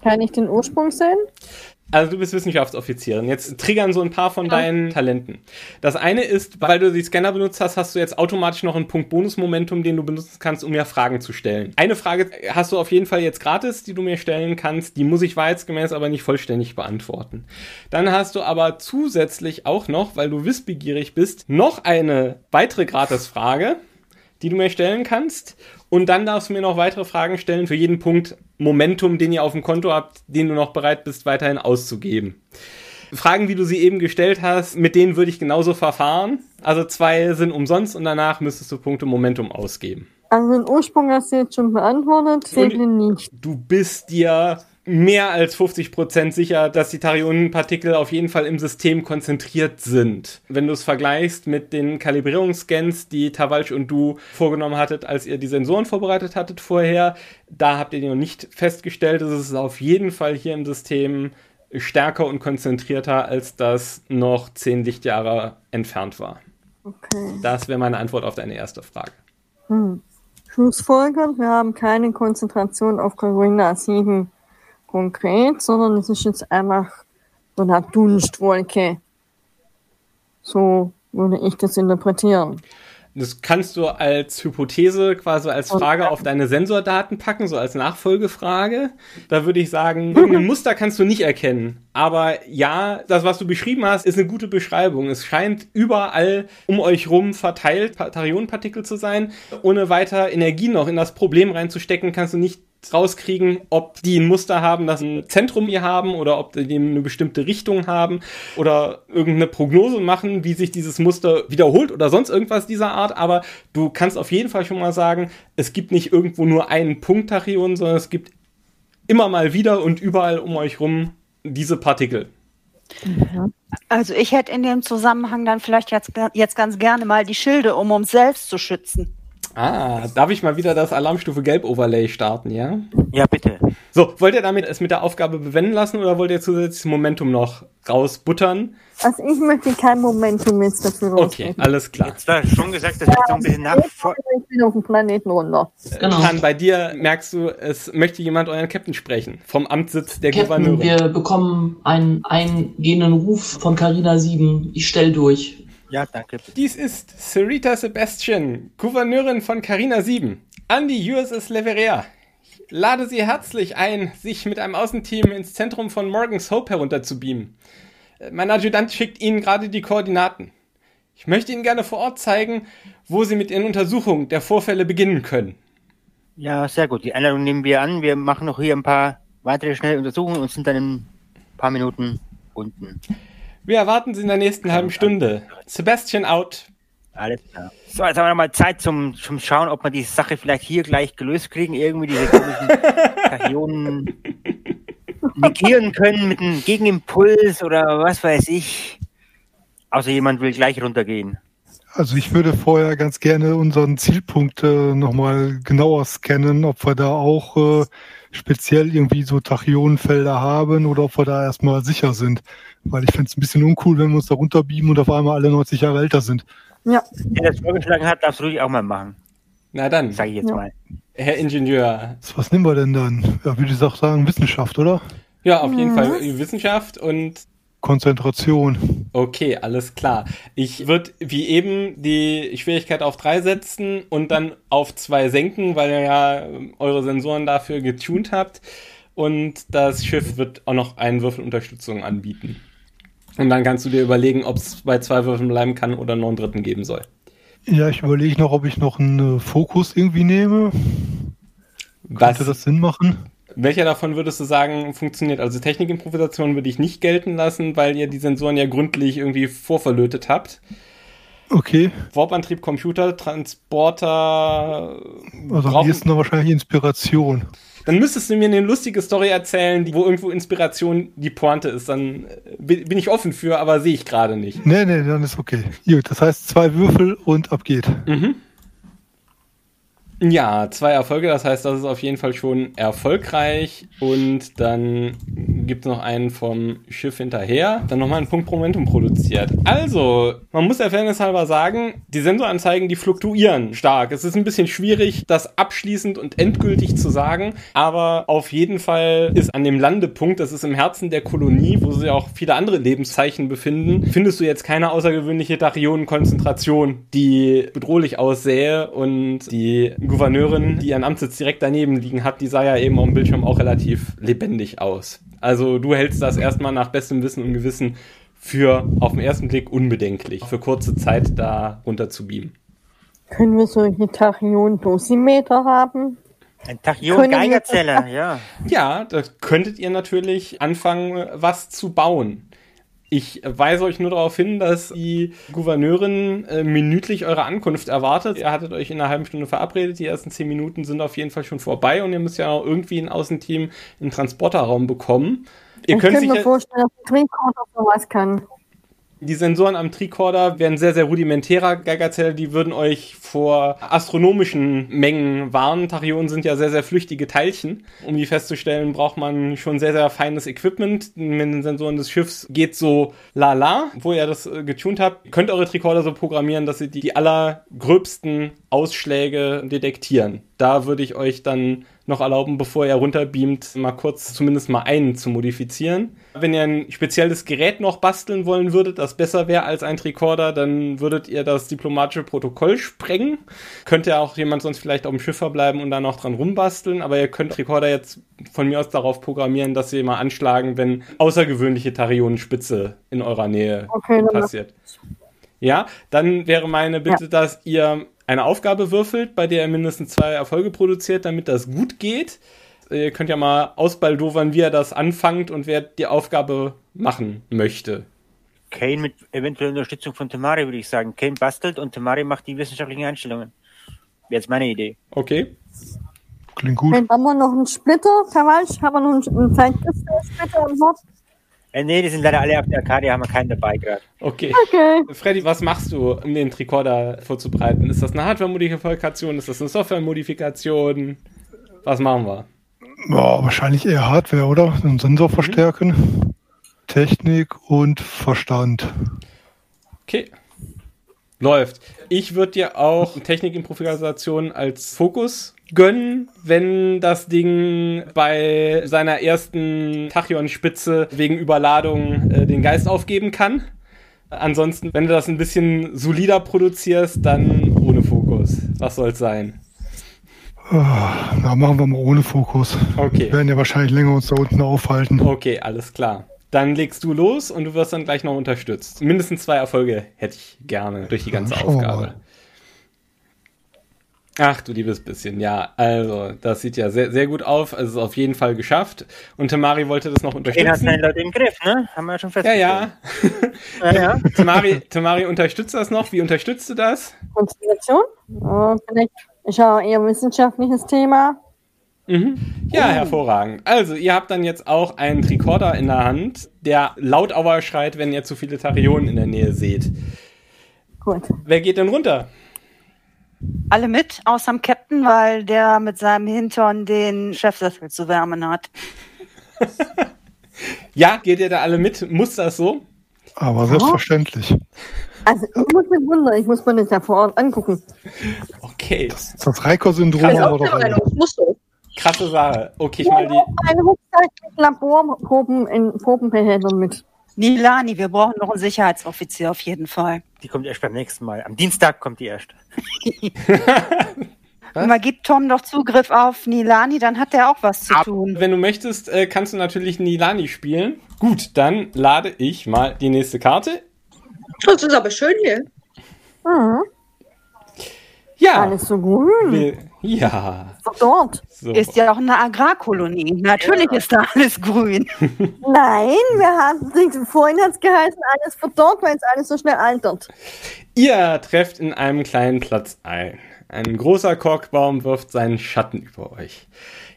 kann ich den Ursprung sehen? Also du bist Wissenschaftsoffizierin. Jetzt triggern so ein paar von deinen Talenten. Das eine ist, weil du die Scanner benutzt hast, hast du jetzt automatisch noch einen Punkt Bonusmomentum, den du benutzen kannst, um mir Fragen zu stellen. Eine Frage hast du auf jeden Fall jetzt gratis, die du mir stellen kannst. Die muss ich wahrheitsgemäß aber nicht vollständig beantworten. Dann hast du aber zusätzlich auch noch, weil du wissbegierig bist, noch eine weitere Gratisfrage, die du mir stellen kannst. Und dann darfst du mir noch weitere Fragen stellen für jeden Punkt Momentum, den ihr auf dem Konto habt, den du noch bereit bist, weiterhin auszugeben. Fragen, wie du sie eben gestellt hast, mit denen würde ich genauso verfahren. Also zwei sind umsonst und danach müsstest du Punkte Momentum ausgeben. Also den Ursprung hast du jetzt schon beantwortet, ihn nicht. Du bist dir mehr als 50% sicher, dass die Tachyonenpartikel auf jeden Fall im System konzentriert sind. Wenn du es vergleichst mit den Kalibrierungsscans, die Tavalsch und du vorgenommen hattet, als ihr die Sensoren vorbereitet hattet vorher, da habt ihr die noch nicht festgestellt. Es ist auf jeden Fall hier im System stärker und konzentrierter, als das noch 10 Lichtjahre entfernt war. Okay. Das wäre meine Antwort auf deine erste Frage. Hm. Schlussfolgernd, wir haben keine Konzentration auf Carolina 7 konkret, sondern es ist jetzt einfach so eine Dunstwolke. So würde ich das interpretieren. Das kannst du als Hypothese quasi als Frage auf deine Sensordaten packen, so als Nachfolgefrage. Da würde ich sagen, irgendein Muster kannst du nicht erkennen. Aber ja, das, was du beschrieben hast, ist eine gute Beschreibung. Es scheint überall um euch rum verteilt Tachyonenpartikel zu sein. Ohne weiter Energie noch in das Problem reinzustecken, kannst du nicht rauskriegen, ob die ein Muster haben, das ein Zentrum hier haben oder ob die eine bestimmte Richtung haben oder irgendeine Prognose machen, wie sich dieses Muster wiederholt oder sonst irgendwas dieser Art. Aber du kannst auf jeden Fall schon mal sagen, es gibt nicht irgendwo nur einen Punkt Tachyon, sondern es gibt immer mal wieder und überall um euch rum diese Partikel. Also ich hätte in dem Zusammenhang dann vielleicht jetzt, jetzt ganz gerne mal die Schilde, um uns selbst zu schützen. Ah, darf ich mal wieder das Alarmstufe Gelb Overlay starten, ja? Ja, bitte. So, wollt ihr damit es mit der Aufgabe bewenden lassen oder wollt ihr zusätzliches Momentum noch rausbuttern? Also ich möchte kein Momentum jetzt dafür Okay, rausrechnen. alles klar. Jetzt war schon gesagt, dass ich so ein bisschen nach. Ich bin auf dem Planeten runter. Genau. Kann bei dir merkst du, es möchte jemand euren Captain sprechen. Vom Amtssitz der Captain, Gouverneurin. wir bekommen einen eingehenden Ruf von Carina 7. Ich stell durch. Ja, danke. Dies ist Sarita Sebastian, Gouverneurin von Carina 7. An die USS Leverea. Ich lade Sie herzlich ein, sich mit einem Außenteam ins Zentrum von Morgan's Hope herunterzubeamen. Äh, Mein Adjutant schickt Ihnen gerade die Koordinaten. Ich möchte Ihnen gerne vor Ort zeigen, wo Sie mit Ihren Untersuchungen der Vorfälle beginnen können. Ja, sehr gut. Die Einladung nehmen wir an. Wir machen noch hier ein paar weitere schnelle Untersuchungen und sind dann in ein paar Minuten unten. Wir erwarten Sie in der nächsten halben Stunde. Sebastian out. Alles klar. So, jetzt haben wir noch mal Zeit zum, zum Schauen, ob wir die Sache vielleicht hier gleich gelöst kriegen. Irgendwie diese komischen Kachionen negieren können mit einem Gegenimpuls oder was weiß ich. Außer jemand will gleich runtergehen. Also ich würde vorher ganz gerne unseren Zielpunkt äh, nochmal genauer scannen, ob wir da auch äh, speziell irgendwie so Tachyonenfelder haben oder ob wir da erstmal sicher sind. Weil ich fände es ein bisschen uncool, wenn wir uns da runterbeamen und auf einmal alle 90 Jahre älter sind. Ja, Wer das vorgeschlagen hat, darf es ruhig auch mal machen. Na dann, Sage ich jetzt Ja. mal. Herr Ingenieur. Was, nehmen wir denn dann? Ja, würde ich auch sagen, Wissenschaft, oder? Ja, auf jeden Fall Wissenschaft und Konzentration. Okay, alles klar. Ich würde wie eben die Schwierigkeit auf drei setzen und dann auf zwei senken, weil ihr ja ähm, eure Sensoren dafür getuned habt. Und das Schiff wird auch noch einen Würfel Unterstützung anbieten. Und dann kannst du dir überlegen, ob es bei zwei Würfeln bleiben kann oder noch einen dritten geben soll. Ja, ich überlege noch, ob ich noch einen äh, Fokus irgendwie nehme. Was, Könnte das Sinn machen? Welcher davon würdest du sagen, funktioniert? Also Technikimprovisation würde ich nicht gelten lassen, weil ihr die Sensoren ja gründlich irgendwie vorverlötet habt. Okay. Warp-Antrieb, Computer, Transporter. Also am brauchen- ehesten noch wahrscheinlich Inspiration. Dann müsstest du mir eine lustige Story erzählen, die, wo irgendwo Inspiration die Pointe ist. Dann äh, bin bin ich offen für, aber sehe ich gerade nicht. Nee, nee, dann ist okay. Gut, das heißt zwei Würfel und ab geht. Mhm. Ja, zwei Erfolge, das heißt, das ist auf jeden Fall schon erfolgreich. Und dann gibt es noch einen vom Schiff hinterher. Dann nochmal einen Punkt pro Momentum produziert. Also, man muss der Fairness halber sagen, die Sensoranzeigen, die fluktuieren stark. Es ist ein bisschen schwierig, das abschließend und endgültig zu sagen. Aber auf jeden Fall ist an dem Landepunkt, das ist im Herzen der Kolonie, wo sich auch viele andere Lebenszeichen befinden, findest du jetzt keine außergewöhnliche Tachyonen-Konzentration, die bedrohlich aussähe. Und die Gouverneurin, die ihren Amtssitz direkt daneben liegen hat, die sah ja eben auf dem Bildschirm auch relativ lebendig aus. Also du hältst das erstmal nach bestem Wissen und Gewissen für auf den ersten Blick unbedenklich, für kurze Zeit da runter zu beamen. Können wir solche Tachyon-Dosimeter haben? Ein Tachyon-Geigerzähler, ja. Ja, da könntet ihr natürlich anfangen, was zu bauen. Ich weise euch nur darauf hin, dass die Gouverneurin äh, minütlich eure Ankunft erwartet. Ihr hattet euch in einer halben Stunde verabredet. Die ersten zehn Minuten sind auf jeden Fall schon vorbei und ihr müsst ja auch irgendwie ein Außenteam in den Transporterraum bekommen. Ihr ich könnt könnte sich mir ja- vorstellen, dass ein Tricorder sowas kann. Die Sensoren am Tricorder wären sehr, sehr rudimentärer Geigerzähler, die würden euch vor astronomischen Mengen warnen. Tachyonen sind ja sehr, sehr flüchtige Teilchen. Um die festzustellen, braucht man schon sehr, sehr feines Equipment. Mit den Sensoren des Schiffs geht so lala, wo ihr das äh, getuned habt. Ihr könnt eure Tricorder so programmieren, dass sie die allergröbsten Ausschläge detektieren. Da würde ich euch dann noch erlauben, bevor ihr runterbeamt, mal kurz zumindest mal einen zu modifizieren. Wenn ihr ein spezielles Gerät noch basteln wollen würdet, das besser wäre als ein Tricorder, dann würdet ihr das diplomatische Protokoll sprengen. Könnte ja auch jemand sonst vielleicht auf dem Schiff verbleiben und da noch dran rumbasteln, aber ihr könnt Tricorder jetzt von mir aus darauf programmieren, dass sie mal anschlagen, wenn außergewöhnliche Tarionenspitze in eurer Nähe Okay, passiert. Ja, dann wäre meine Bitte, dass ihr eine Aufgabe würfelt, bei der ihr mindestens zwei Erfolge produziert, damit das gut geht. Ihr könnt ja mal ausbaldowern, wie er das anfangt und wer die Aufgabe machen möchte. Kane mit eventueller Unterstützung von Temari, würde ich sagen. Kane bastelt und Temari macht die wissenschaftlichen Einstellungen. Wäre jetzt meine Idee. Okay? Klingt gut. Okay, haben wir noch einen Splitter, Kawalsch? Haben wir noch einen, einen Zeitkristall-Splitter an Bord? Äh, nee, die sind leider alle auf der Arcadia, haben wir keinen dabei gerade. Okay. Okay. Freddy, was machst du, um den Tricorder vorzubereiten? Ist das eine Hardware-Modifikation? Ist das eine Software-Modifikation? Was machen wir? Ja, wahrscheinlich eher Hardware, oder? Einen Sensor verstärken. Technik und Verstand. Okay. Läuft. Ich würde dir auch Technikimprovisation als Fokus gönnen, wenn das Ding bei seiner ersten Tachyon-Spitze wegen Überladung äh, den Geist aufgeben kann. Ansonsten, wenn du das ein bisschen solider produzierst, dann ohne Fokus. Was soll's sein? Ah, Na, machen wir mal ohne Fokus. Okay. Wir werden ja wahrscheinlich länger uns da unten aufhalten. Okay, alles klar. Dann legst du los und du wirst dann gleich noch unterstützt. Mindestens zwei Erfolge hätte ich gerne durch die ganze schauen wir Aufgabe. Ach du liebes bisschen, ja. Also, das sieht ja sehr, sehr gut auf. Also, es ist auf jeden Fall geschafft. Und Tamari wollte das noch Kane hat unterstützen. seine Leute im Griff, ne? Haben wir ja schon Ja, festgestellt. ja. ja. ja. Tamari, Tamari unterstützt das noch. Wie unterstützt du das? Konstellation? Oh, vielleicht ist ja eher wissenschaftliches Thema. Mhm. Ja, hervorragend. Also, ihr habt dann jetzt auch einen Tricorder in der Hand, der laut Auer schreit, wenn ihr zu viele Tarionen in der Nähe seht. Gut. Wer geht denn runter? Alle mit, außer dem Captain, weil der mit seinem Hintern den Chefsessel zu wärmen hat. Ja, geht ihr da alle mit? Muss das so? Aber selbstverständlich. Also, ich muss mich wundern, ich muss mir das ja vor Ort angucken. Okay, Das Reiko-Syndrom Also haben wir auch doch. Meinung, muss so. Krasse Sache. Okay, ich mal die. Eine Rucksack mit Laborproben in Probenbehältern mit. Nilani, wir brauchen noch einen Sicherheitsoffizier auf jeden Fall. Die kommt erst beim nächsten Mal. Am Dienstag kommt die erst. Und man gibt Tom doch Zugriff auf Nilani, dann hat er auch was zu tun. Wenn du möchtest, äh, kannst du natürlich Nilani spielen. Gut, dann lade ich mal die nächste Karte. Das ist aber schön hier. Mhm. Ja. Alles so grün. Ja. Dort. So. Ist ja auch eine Agrarkolonie. Natürlich ist da alles grün. Nein, wir haben, vorhin hat es geheißen, alles verdorrt, weil es alles so schnell altert. Ihr trefft in einem kleinen Platz ein. Ein großer Korkbaum wirft seinen Schatten über euch.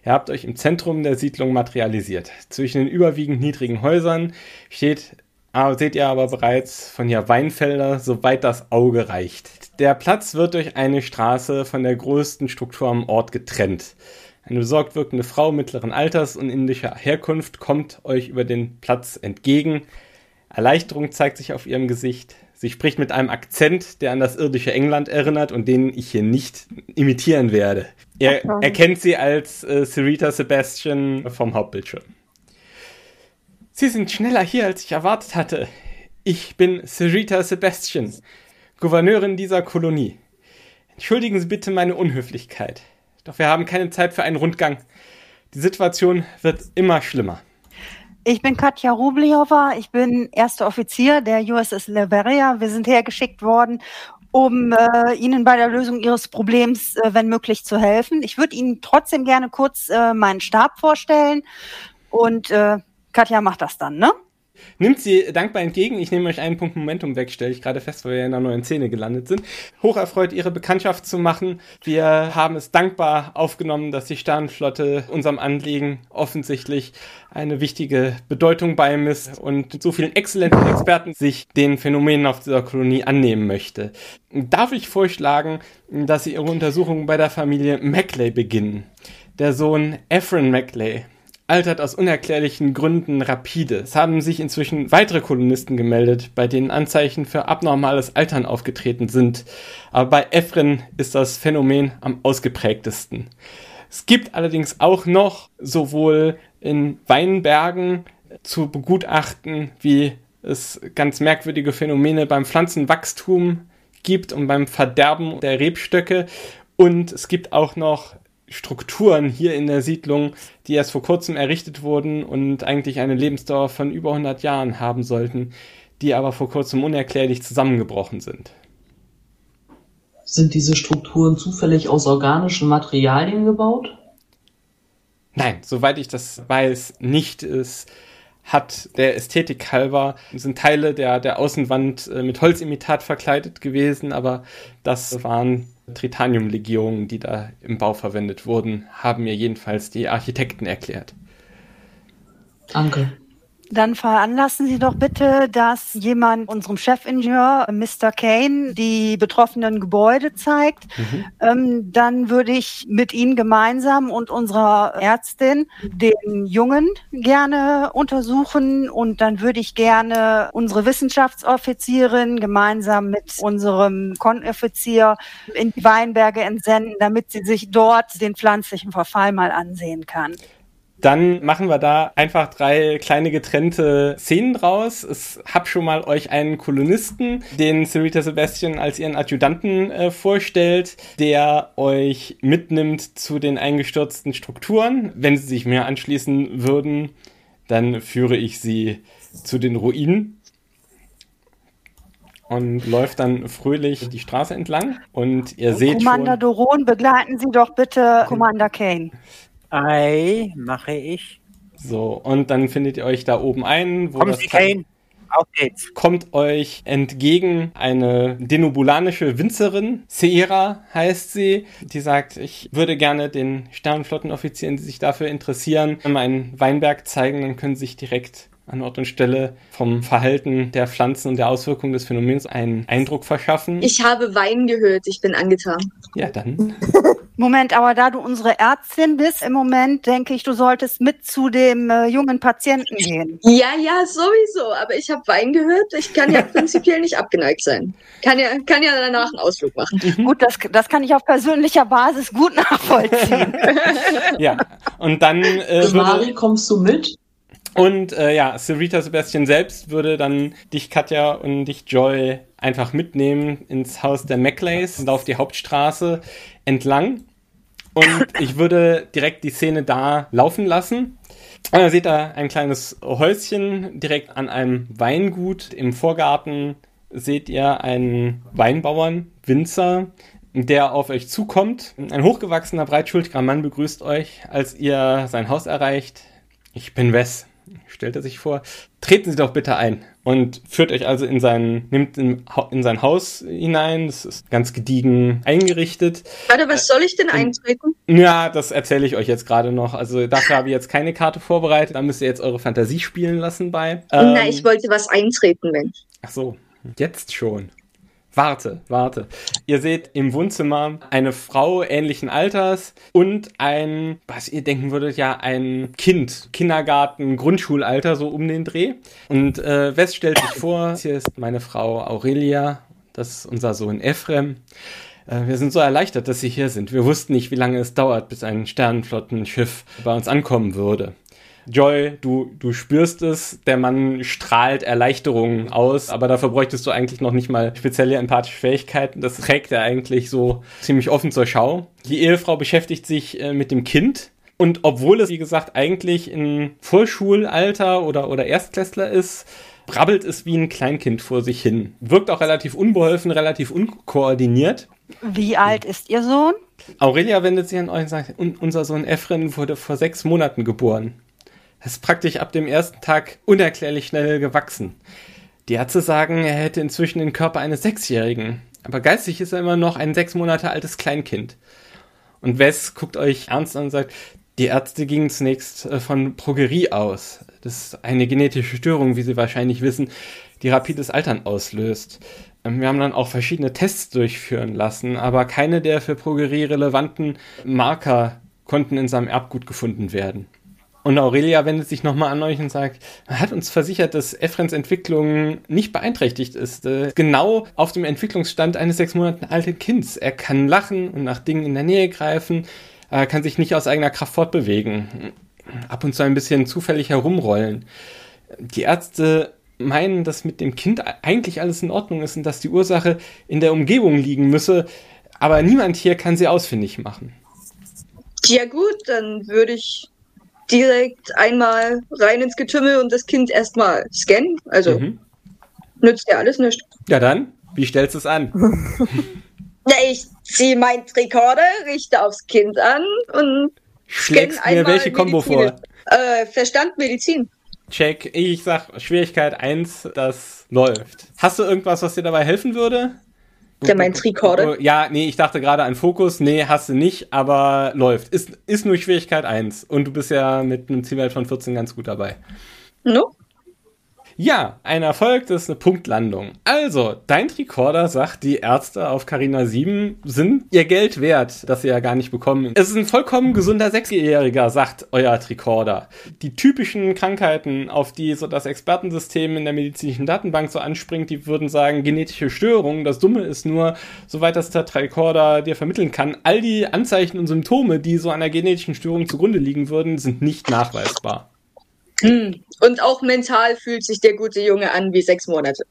Ihr habt euch im Zentrum der Siedlung materialisiert. Zwischen den überwiegend niedrigen Häusern steht, ah, seht ihr aber bereits von hier Weinfelder, soweit das Auge reicht. Der Platz wird durch eine Straße von der größten Struktur am Ort getrennt. Eine besorgt wirkende Frau mittleren Alters und indischer Herkunft kommt euch über den Platz entgegen. Erleichterung zeigt sich auf ihrem Gesicht. Sie spricht mit einem Akzent, der an das irdische England erinnert und den ich hier nicht imitieren werde. Er Okay. erkennt sie als äh, Sarita Sebastian vom Hauptbildschirm. Sie sind schneller hier, als ich erwartet hatte. Ich bin Sarita Sebastian, Gouverneurin dieser Kolonie. Entschuldigen Sie bitte meine Unhöflichkeit. Doch wir haben keine Zeit für einen Rundgang. Die Situation wird immer schlimmer. Ich bin Katja Rubliova. Ich bin erster Offizier der USS Liberia. Wir sind hergeschickt worden, um äh, Ihnen bei der Lösung Ihres Problems, äh, wenn möglich, zu helfen. Ich würde Ihnen trotzdem gerne kurz äh, meinen Stab vorstellen. Und äh, Katja macht das dann, ne? Nimmt sie dankbar entgegen. Ich nehme euch einen Punkt Momentum weg, stelle ich gerade fest, weil wir in einer neuen Szene gelandet sind. Hocherfreut, ihre Bekanntschaft zu machen. Wir haben es dankbar aufgenommen, dass die Sternenflotte unserem Anliegen offensichtlich eine wichtige Bedeutung beimisst und so vielen exzellenten Experten sich den Phänomenen auf dieser Kolonie annehmen möchte. Darf ich vorschlagen, dass Sie Ihre Untersuchungen bei der Familie Maclay beginnen? Der Sohn Ephraim Maclay altert aus unerklärlichen Gründen rapide. Es haben sich inzwischen weitere Kolonisten gemeldet, bei denen Anzeichen für abnormales Altern aufgetreten sind. Aber bei Efren ist das Phänomen am ausgeprägtesten. Es gibt allerdings auch noch sowohl in Weinbergen zu begutachten, wie es ganz merkwürdige Phänomene beim Pflanzenwachstum gibt und beim Verderben der Rebstöcke. Und es gibt auch noch Strukturen hier in der Siedlung, die erst vor kurzem errichtet wurden und eigentlich eine Lebensdauer von über 100 Jahren haben sollten, die aber vor kurzem unerklärlich zusammengebrochen sind. Sind diese Strukturen zufällig aus organischen Materialien gebaut? Nein, soweit ich das weiß, nicht. Es hat der Ästhetik halber, sind Teile der, der Außenwand äh, mit Holzimitat verkleidet gewesen, aber das waren Tritaniumlegierungen, die da im Bau verwendet wurden, haben mir jedenfalls die Architekten erklärt. Danke. Dann veranlassen Sie doch bitte, dass jemand unserem Chefingenieur, Mr. Kane, die betroffenen Gebäude zeigt. Ähm, dann würde ich mit Ihnen gemeinsam und unserer Ärztin den Jungen gerne untersuchen und dann würde ich gerne unsere Wissenschaftsoffizierin gemeinsam mit unserem Konoffizier in die Weinberge entsenden, damit sie sich dort den pflanzlichen Verfall mal ansehen kann. Dann machen wir da einfach drei kleine getrennte Szenen draus. Ich hab schon mal euch einen Kolonisten, den Sarita Sebastian als ihren Adjutanten äh, vorstellt, der euch mitnimmt zu den eingestürzten Strukturen. Wenn sie sich mir anschließen würden, dann führe ich sie zu den Ruinen und läuft dann fröhlich die Straße entlang. Und ihr seht Commander schon, Doron, begleiten Sie doch bitte Commander Kane. Ei, mache ich. so, und dann findet ihr euch da oben ein, wo Kommen das Sie, Kane. Auf geht's. kommt euch entgegen eine denobulanische Winzerin, Seira heißt sie, die sagt, ich würde gerne den Sternenflottenoffizieren, die sich dafür interessieren, meinen Weinberg zeigen, dann können sie sich direkt an Ort und Stelle vom Verhalten der Pflanzen und der Auswirkungen des Phänomens einen Eindruck verschaffen. Ich habe Wein gehört, ich bin angetan. ja, dann. Moment, aber da du unsere Ärztin bist, im Moment denke ich, du solltest mit zu dem äh, jungen Patienten gehen. Ja, ja, sowieso, aber ich habe Wein gehört. Ich kann ja prinzipiell nicht abgeneigt sein. Kann ja, kann ja danach einen Ausflug machen. Gut, das, das kann ich auf persönlicher Basis gut nachvollziehen. Ja, und dann äh, Mari, kommst du mit? Und äh, ja, Sarita Sebastian selbst würde dann dich, Katja, und dich, Joy, einfach mitnehmen ins Haus der Macleys und auf die Hauptstraße entlang. Und ich würde direkt die Szene da laufen lassen. Und dann seht ihr ein kleines Häuschen direkt an einem Weingut. Im Vorgarten seht ihr einen Weinbauern, Winzer, der auf euch zukommt. Ein hochgewachsener, breitschultriger Mann begrüßt euch, als ihr sein Haus erreicht. Ich bin Wes, stellt er sich vor. Treten Sie doch bitte ein und führt euch also in sein, nimmt in, in sein Haus hinein. Das ist ganz gediegen eingerichtet. Warte, was soll ich denn eintreten? Ja, das erzähle ich euch jetzt gerade noch. Also dafür habe ich jetzt keine Karte vorbereitet. Da müsst ihr jetzt eure Fantasie spielen lassen bei. Ähm, Na, ich wollte was eintreten, Mensch. Ach so, jetzt schon. Warte, warte. Ihr seht im Wohnzimmer eine Frau ähnlichen Alters und ein, was ihr denken würdet, ja, ein Kind, Kindergarten, Grundschulalter, so um den Dreh. Und äh, Wes stellt sich vor, hier ist meine Frau Aurelia, das ist unser Sohn Ephrem. Äh, Wir sind so erleichtert, dass Sie hier sind. Wir wussten nicht, wie lange es dauert, bis ein Sternenflottenschiff bei uns ankommen würde. Joy, du, du spürst es, der Mann strahlt Erleichterung aus, aber dafür bräuchtest du eigentlich noch nicht mal spezielle empathische Fähigkeiten. Das trägt er eigentlich so ziemlich offen zur Schau. Die Ehefrau beschäftigt sich äh, mit dem Kind. Und obwohl es, wie gesagt, eigentlich in Vorschulalter oder, oder Erstklässler ist, brabbelt es wie ein Kleinkind vor sich hin. Wirkt auch relativ unbeholfen, relativ unkoordiniert. Wie alt ist Ihr Sohn? Aurelia wendet sich an euch und sagt, "Un- unser Sohn Efren wurde vor sechs Monaten geboren. Ist praktisch ab dem ersten Tag unerklärlich schnell gewachsen. Die Ärzte sagen, er hätte inzwischen den Körper eines Sechsjährigen. Aber geistig ist er immer noch ein sechs Monate altes Kleinkind. Und Wes guckt euch ernst an und sagt, die Ärzte gingen zunächst äh, von Progerie aus. Das ist eine genetische Störung, wie Sie wahrscheinlich wissen, die rapides Altern auslöst. Ähm, Wir haben dann auch verschiedene Tests durchführen lassen, aber keine der für Progerie relevanten Marker konnten in seinem Erbgut gefunden werden. Und Aurelia wendet sich nochmal an euch und sagt, er hat uns versichert, dass Efrens Entwicklung nicht beeinträchtigt ist. Äh, Genau auf dem Entwicklungsstand eines sechs Monaten alten Kindes. Er kann lachen und nach Dingen in der Nähe greifen, er kann sich nicht aus eigener Kraft fortbewegen. Ab und zu ein bisschen zufällig herumrollen. Die Ärzte meinen, dass mit dem Kind eigentlich alles in Ordnung ist und dass die Ursache in der Umgebung liegen müsse, aber niemand hier kann sie ausfindig machen. Ja gut, dann würde ich direkt einmal rein ins Getümmel und das Kind erstmal scannen. Also Mhm. nützt ja alles nichts. Ja dann, wie stellst du es an? Na, ich ziehe meinen Tricorder, richte aufs Kind an und Schlägst mir welche Kombo vor? Äh, Verstand, Medizin. Check, ich sag Schwierigkeit 1, das läuft. Hast du irgendwas, was dir dabei helfen würde? Der mein Tricorder. Ja, nee, ich dachte gerade an Fokus. Nee, hast du nicht, aber läuft. Ist, ist nur Schwierigkeit 1. Und du bist ja mit einem Zielwert von 14 ganz gut dabei. No? Ja, ein Erfolg, das ist eine Punktlandung. Also, dein Tricorder sagt, die Ärzte auf Carina 7 sind ihr Geld wert, das sie ja gar nicht bekommen. Es ist ein vollkommen gesunder Sechsjähriger, sagt euer Tricorder. Die typischen Krankheiten, auf die so das Expertensystem in der medizinischen Datenbank so anspringt, die würden sagen, genetische Störungen. Das Dumme ist nur, soweit das der Tricorder dir vermitteln kann, all die Anzeichen und Symptome, die so einer genetischen Störung zugrunde liegen würden, sind nicht nachweisbar. Hm. Und auch mental fühlt sich der gute Junge an wie sechs Monate.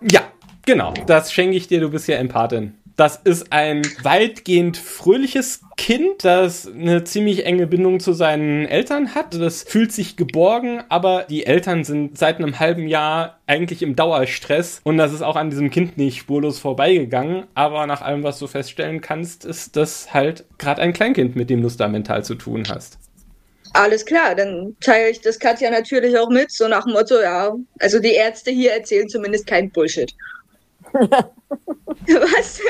Ja, genau. Das schenke ich dir, du bist ja Empathin. Das ist ein weitgehend fröhliches Kind, das eine ziemlich enge Bindung zu seinen Eltern hat. Das fühlt sich geborgen, aber die Eltern sind seit einem halben Jahr eigentlich im Dauerstress und das ist auch an diesem Kind nicht spurlos vorbeigegangen. Aber nach allem, was du feststellen kannst, ist das halt gerade ein Kleinkind, mit dem du es da mental zu tun hast. Alles klar, dann teile ich das Katja natürlich auch mit, so nach dem Motto, ja, also die Ärzte hier erzählen zumindest kein Bullshit. Was?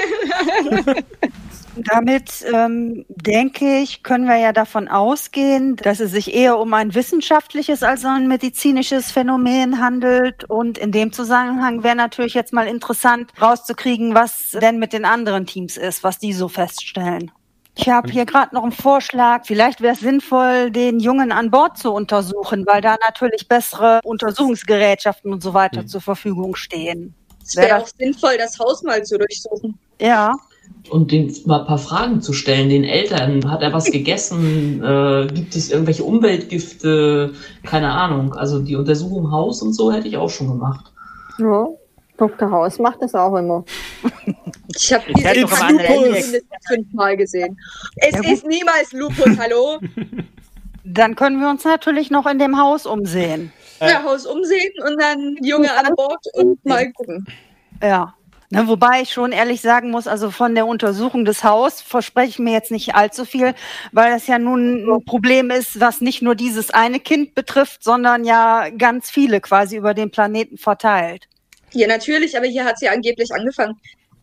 Damit ähm, denke ich, können wir ja davon ausgehen, dass es sich eher um ein wissenschaftliches als ein medizinisches Phänomen handelt. Und in dem Zusammenhang wäre natürlich jetzt mal interessant rauszukriegen, was denn mit den anderen Teams ist, was die so feststellen. Ich habe hier gerade noch einen Vorschlag. Vielleicht wäre es sinnvoll, den Jungen an Bord zu untersuchen, weil da natürlich bessere Untersuchungsgerätschaften und so weiter Hm. zur Verfügung stehen. Es wäre auch sinnvoll, das Haus mal zu durchsuchen. Ja. Und den mal ein paar Fragen zu stellen, den Eltern. Hat er was gegessen? Äh, gibt es irgendwelche Umweltgifte? Keine Ahnung. Also die Untersuchung im Haus und so hätte ich auch schon gemacht. Ja, Dr. Haus macht das auch immer. Ich habe Ich diese hätte noch Kampagne am anderen Ende- mindestens fünfmal gesehen. Es Ja, ist niemals Lupus, hallo? Dann können wir uns natürlich noch in dem Haus umsehen. Äh. Ja, Haus umsehen und dann Junge an Bord und mal gucken. Ja. Ne, wobei ich schon ehrlich sagen muss, also von der Untersuchung des Haus verspreche ich mir jetzt nicht allzu viel, weil das ja nun ein Problem ist, was nicht nur dieses eine Kind betrifft, sondern ja ganz viele quasi über den Planeten verteilt. Ja, natürlich, aber hier hat sie angeblich angefangen.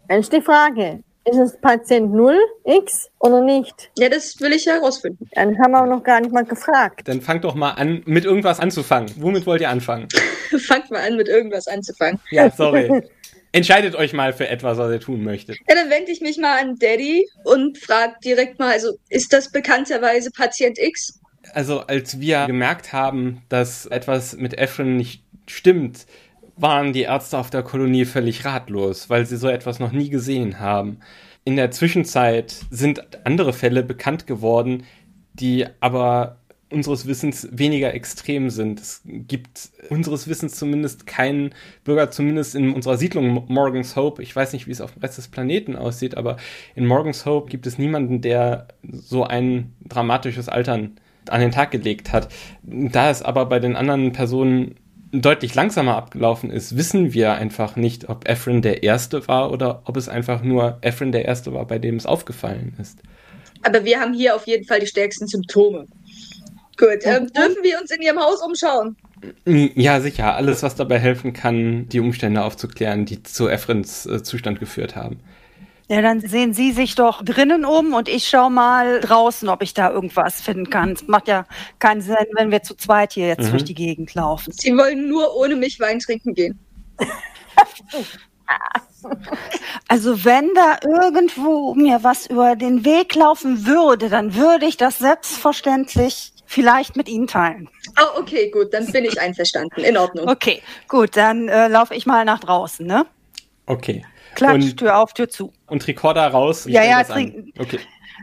Dann ist die Frage, ist es Patient 0 X oder nicht? Ja, das will ich herausfinden. Dann haben wir auch noch gar nicht mal gefragt. Dann fangt doch mal an, mit irgendwas anzufangen. Womit wollt ihr anfangen? Fangt mal an, mit irgendwas anzufangen. Ja, sorry. Entscheidet euch mal für etwas, was ihr tun möchtet. Ja, dann wende ich mich mal an Daddy und frage direkt mal, also ist das bekannterweise Patient X? Also, als wir gemerkt haben, dass etwas mit Efren nicht stimmt, waren die Ärzte auf der Kolonie völlig ratlos, weil sie so etwas noch nie gesehen haben. In der Zwischenzeit sind andere Fälle bekannt geworden, die aber unseres Wissens weniger extrem sind. Es gibt unseres Wissens zumindest keinen Bürger, zumindest in unserer Siedlung Morgan's Hope. Ich weiß nicht, wie es auf dem Rest des Planeten aussieht, aber in Morgan's Hope gibt es niemanden, der so ein dramatisches Altern an den Tag gelegt hat. Da es aber bei den anderen Personen deutlich langsamer abgelaufen ist, wissen wir einfach nicht, ob Efren der Erste war oder ob es einfach nur Efren der Erste war, bei dem es aufgefallen ist. Aber wir haben hier auf jeden Fall die stärksten Symptome. Gut, ähm, dürfen wir uns in Ihrem Haus umschauen? Ja, sicher. Alles, was dabei helfen kann, die Umstände aufzuklären, die zu Efrens äh, Zustand geführt haben. Ja, dann sehen Sie sich doch drinnen um und ich schau mal draußen, ob ich da irgendwas finden kann. Es macht ja keinen Sinn, wenn wir zu zweit hier jetzt Mhm. durch die Gegend laufen. Sie wollen nur ohne mich Wein trinken gehen. Also wenn da irgendwo mir was über den Weg laufen würde, dann würde ich das selbstverständlich vielleicht mit Ihnen teilen. Oh, okay, gut, dann bin ich einverstanden. In Ordnung. Okay, gut, dann äh, laufe ich mal nach draußen, ne? Okay. Klatsch, Und- Tür auf, Tür zu. Und Rekorder raus. Ja, ja, Okay.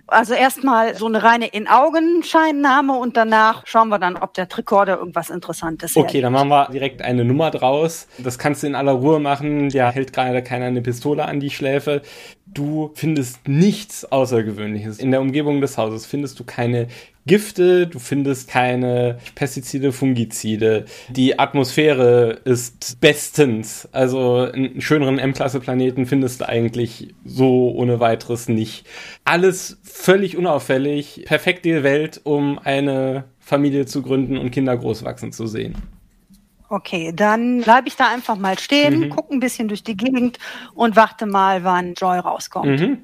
Also erstmal so eine reine In-Augenscheinnahme und danach schauen wir dann, ob der Tricorder irgendwas Interessantes Okay, hergibt. dann machen wir direkt eine Nummer draus. Das kannst du in aller Ruhe machen. Der hält gerade keiner eine Pistole an die Schläfe. Du findest nichts Außergewöhnliches. In der Umgebung des Hauses findest du keine Gifte, du findest keine Pestizide, Fungizide. Die Atmosphäre ist bestens. Also einen schöneren M-Klasse-Planeten findest du eigentlich so ohne weiteres nicht. Alles völlig unauffällig. Perfekte Welt, um eine Familie zu gründen und Kinder großwachsen zu sehen. Okay, dann bleibe ich da einfach mal stehen, Mhm. gucke ein bisschen durch die Gegend und warte mal, wann Joy rauskommt. Mhm.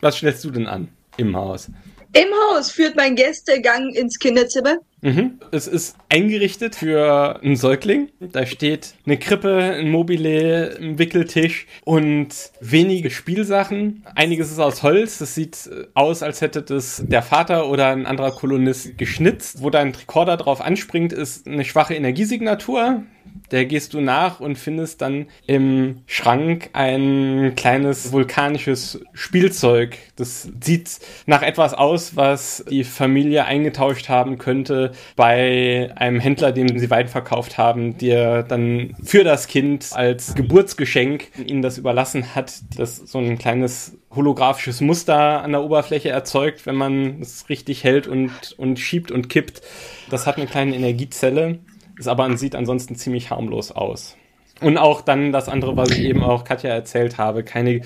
Was stellst du denn an im Haus? Im Haus führt mein Gästegang ins Kinderzimmer. Mhm. Es ist eingerichtet für einen Säugling. Da steht eine Krippe, ein Mobile, ein Wickeltisch und wenige Spielsachen. Einiges ist aus Holz. Das sieht aus, als hätte das der Vater oder ein anderer Kolonist geschnitzt. Wo dein Rekorder drauf anspringt, ist eine schwache Energiesignatur. Der gehst du nach und findest dann im Schrank ein kleines vulkanisches Spielzeug. Das sieht nach etwas aus, was die Familie eingetauscht haben könnte bei einem Händler, dem sie Wein verkauft haben, der dann für das Kind als Geburtsgeschenk ihnen das überlassen hat, das so ein kleines holographisches Muster an der Oberfläche erzeugt, wenn man es richtig hält und, und schiebt und kippt. Das hat eine kleine Energiezelle ist aber sieht ansonsten ziemlich harmlos aus. Und auch dann das andere, was ich eben auch Katja erzählt habe, keine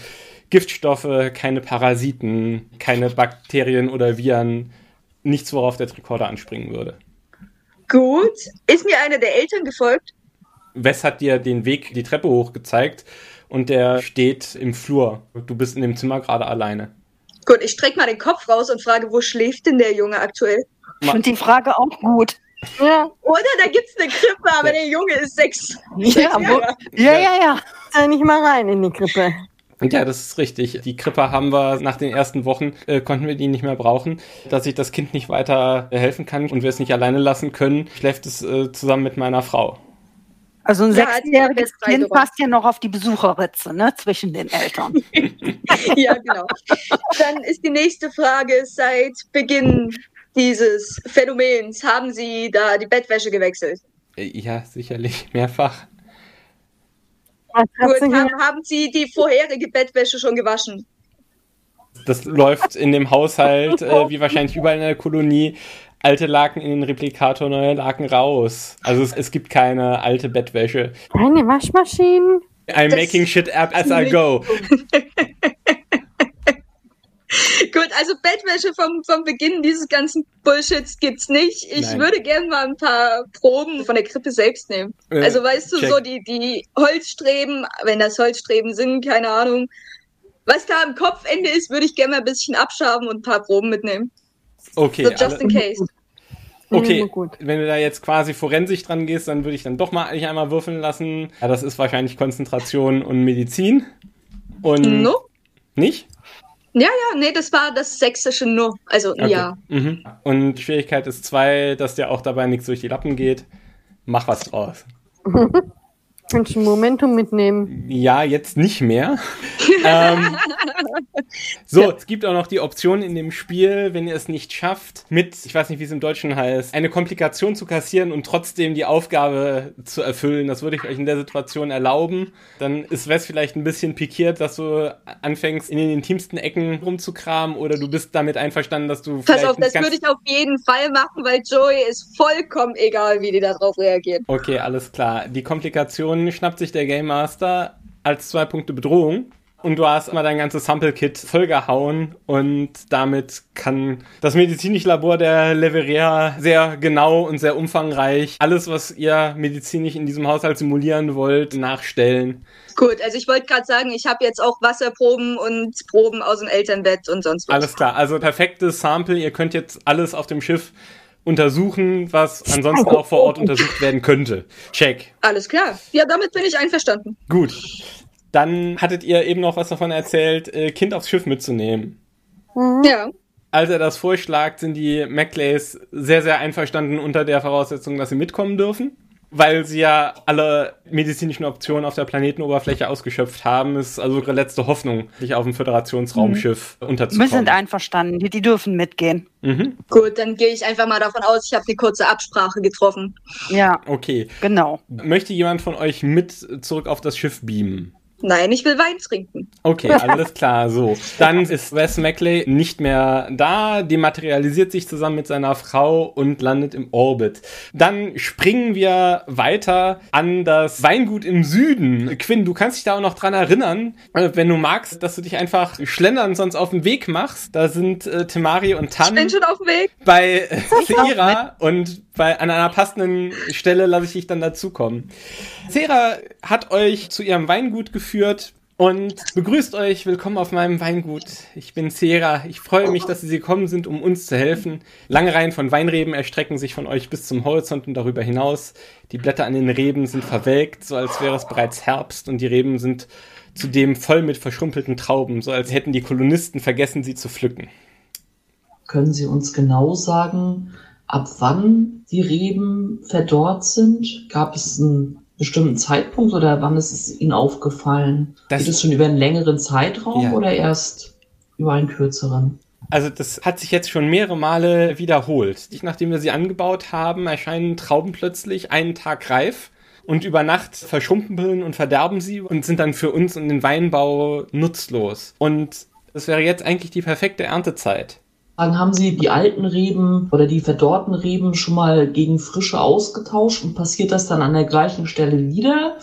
Giftstoffe, keine Parasiten, keine Bakterien oder Viren, nichts, worauf der Tricorder anspringen würde. Gut. Ist mir einer der Eltern gefolgt? Wes hat dir den Weg die Treppe hoch gezeigt und der steht im Flur. Du bist in dem Zimmer gerade alleine. Gut, ich strecke mal den Kopf raus und frage, wo schläft denn der Junge aktuell? Ich finde die Frage auch gut. Ja, Oder da gibt's eine Krippe, aber der Junge ist sechs. Ja, wo, ja, ja, ja. da nicht mal rein in die Krippe. Ja, das ist richtig. Die Krippe haben wir nach den ersten Wochen, äh, konnten wir die nicht mehr brauchen. Dass ich das Kind nicht weiter äh, helfen kann und wir es nicht alleine lassen können, schläft es äh, zusammen mit meiner Frau. Also ein Ja, die sechsjähriges Kind passt ja noch auf die Besucherritze, ne, zwischen den Eltern. ja, genau. Dann ist die nächste Frage, seit Beginn dieses Phänomens haben Sie da die Bettwäsche gewechselt? Äh, ja, sicherlich mehrfach. Gut, haben, haben Sie die vorherige Bettwäsche schon gewaschen? Das läuft in dem Haushalt, äh, wie wahrscheinlich überall in der Kolonie, alte Laken in den Replikator, neue Laken raus. Also es, es gibt keine alte Bettwäsche. Keine Waschmaschinen? I'm Das- making shit up as I go. Gut, also Bettwäsche vom, vom Beginn dieses ganzen Bullshits gibt's nicht. Ich Nein. würde gerne mal ein paar Proben von der Krippe selbst nehmen. Äh, also weißt du, check. so die, die Holzstreben, wenn das Holzstreben sind, keine Ahnung. Was da am Kopfende ist, würde ich gerne mal ein bisschen abschaben und ein paar Proben mitnehmen. Okay, so just in case. Okay, Mhm, gut. wenn du da jetzt quasi forensisch dran gehst, dann würde ich dann doch mal eigentlich einmal würfeln lassen. Ja, das ist wahrscheinlich Konzentration und Medizin. Und No? nicht? Ja, ja, nee, das war das sächsische No. Also, Okay. ja. Mhm. Und Schwierigkeit ist zwei, dass dir auch dabei nichts durch die Lappen geht. Mach was draus. Kannst du ein Momentum mitnehmen? Ja, jetzt nicht mehr. Ähm, so, es gibt auch noch die Option in dem Spiel, wenn ihr es nicht schafft, mit, ich weiß nicht, wie es im Deutschen heißt, eine Komplikation zu kassieren und trotzdem die Aufgabe zu erfüllen. Das würde ich euch in der Situation erlauben. Dann ist Wes vielleicht ein bisschen pikiert, dass du anfängst, in den intimsten Ecken rumzukramen oder du bist damit einverstanden, dass du Pass auf, das würde ich auf jeden Fall machen, weil Joey ist vollkommen egal, wie die darauf reagiert. Okay, alles klar. Die Komplikation schnappt sich der Game Master als zwei Punkte Bedrohung. Und du hast mal dein ganzes Sample-Kit vollgehauen und damit kann das medizinische Labor der Leveria sehr genau und sehr umfangreich alles, was ihr medizinisch in diesem Haushalt simulieren wollt, nachstellen. Gut, also ich wollte gerade sagen, ich habe jetzt auch Wasserproben und Proben aus dem Elternbett und sonst was. Alles klar, also perfektes Sample. Ihr könnt jetzt alles auf dem Schiff untersuchen, was ansonsten auch vor Ort untersucht werden könnte. Check. Alles klar. Ja, damit bin ich einverstanden. Gut. Dann hattet ihr eben noch was davon erzählt, äh, Kind aufs Schiff mitzunehmen. Ja. Als er das vorschlägt, sind die Macleys sehr, sehr einverstanden unter der Voraussetzung, dass sie mitkommen dürfen. Weil sie ja alle medizinischen Optionen auf der Planetenoberfläche ausgeschöpft haben, ist also ihre letzte Hoffnung, sich auf dem Föderationsraumschiff Wir unterzukommen. sind einverstanden. Die, die dürfen mitgehen. Mhm. Gut, dann gehe ich einfach mal davon aus, ich habe eine kurze Absprache getroffen. Ja, Okay. genau. Möchte jemand von euch mit zurück auf das Schiff beamen? Nein, ich will Wein trinken. Okay, alles klar, so. Dann ist Wes Maclay nicht mehr da, dematerialisiert sich zusammen mit seiner Frau und landet im Orbit. Dann springen wir weiter an das Weingut im Süden. Quinn, du kannst dich da auch noch dran erinnern, äh, wenn du magst, dass du dich einfach schlendern sonst auf den Weg machst. Da sind äh, Temari und Ich Tan bin schon auf dem Weg. bei Seira und bei, an einer passenden Stelle lasse ich dich dann dazukommen. Sera hat euch zu ihrem Weingut geführt und begrüßt euch. Willkommen auf meinem Weingut. Ich bin Sera. Ich freue mich, dass Sie gekommen sind, um uns zu helfen. Lange Reihen von Weinreben erstrecken sich von euch bis zum Horizont und darüber hinaus. Die Blätter an den Reben sind verwelkt, so als wäre es bereits Herbst und die Reben sind zudem voll mit verschrumpelten Trauben, so als hätten die Kolonisten vergessen, sie zu pflücken. Können Sie uns genau sagen, ab wann die Reben verdorrt sind? Gab es einen bestimmten Zeitpunkt oder wann ist es Ihnen aufgefallen? Das- Geht es schon über einen längeren Zeitraum Ja. oder erst über einen kürzeren? Also das hat sich jetzt schon mehrere Male wiederholt. Nachdem wir sie angebaut haben, erscheinen Trauben plötzlich einen Tag reif und über Nacht verschrumpeln und verderben sie und sind dann für uns und den Weinbau nutzlos. Und es wäre jetzt eigentlich die perfekte Erntezeit. Dann haben Sie die alten Reben oder die verdorrten Reben schon mal gegen frische ausgetauscht und passiert das dann an der gleichen Stelle wieder?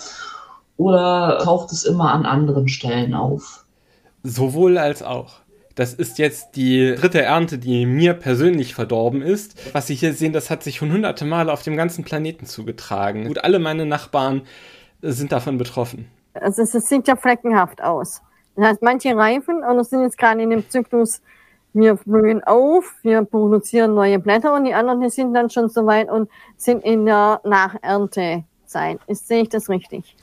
Oder taucht es immer an anderen Stellen auf? Sowohl als auch. Das ist jetzt die dritte Ernte, die mir persönlich verdorben ist. Was Sie hier sehen, das hat sich schon hunderte Male auf dem ganzen Planeten zugetragen. Gut, alle meine Nachbarn sind davon betroffen. Also es, es sieht ja fleckenhaft aus. Das heißt, manche reifen und sind jetzt gerade in dem Zyklus, wir blühen auf, wir produzieren neue Blätter und die anderen die sind dann schon soweit und sind in der Nacherntezeit. Ist, sehe ich das richtig?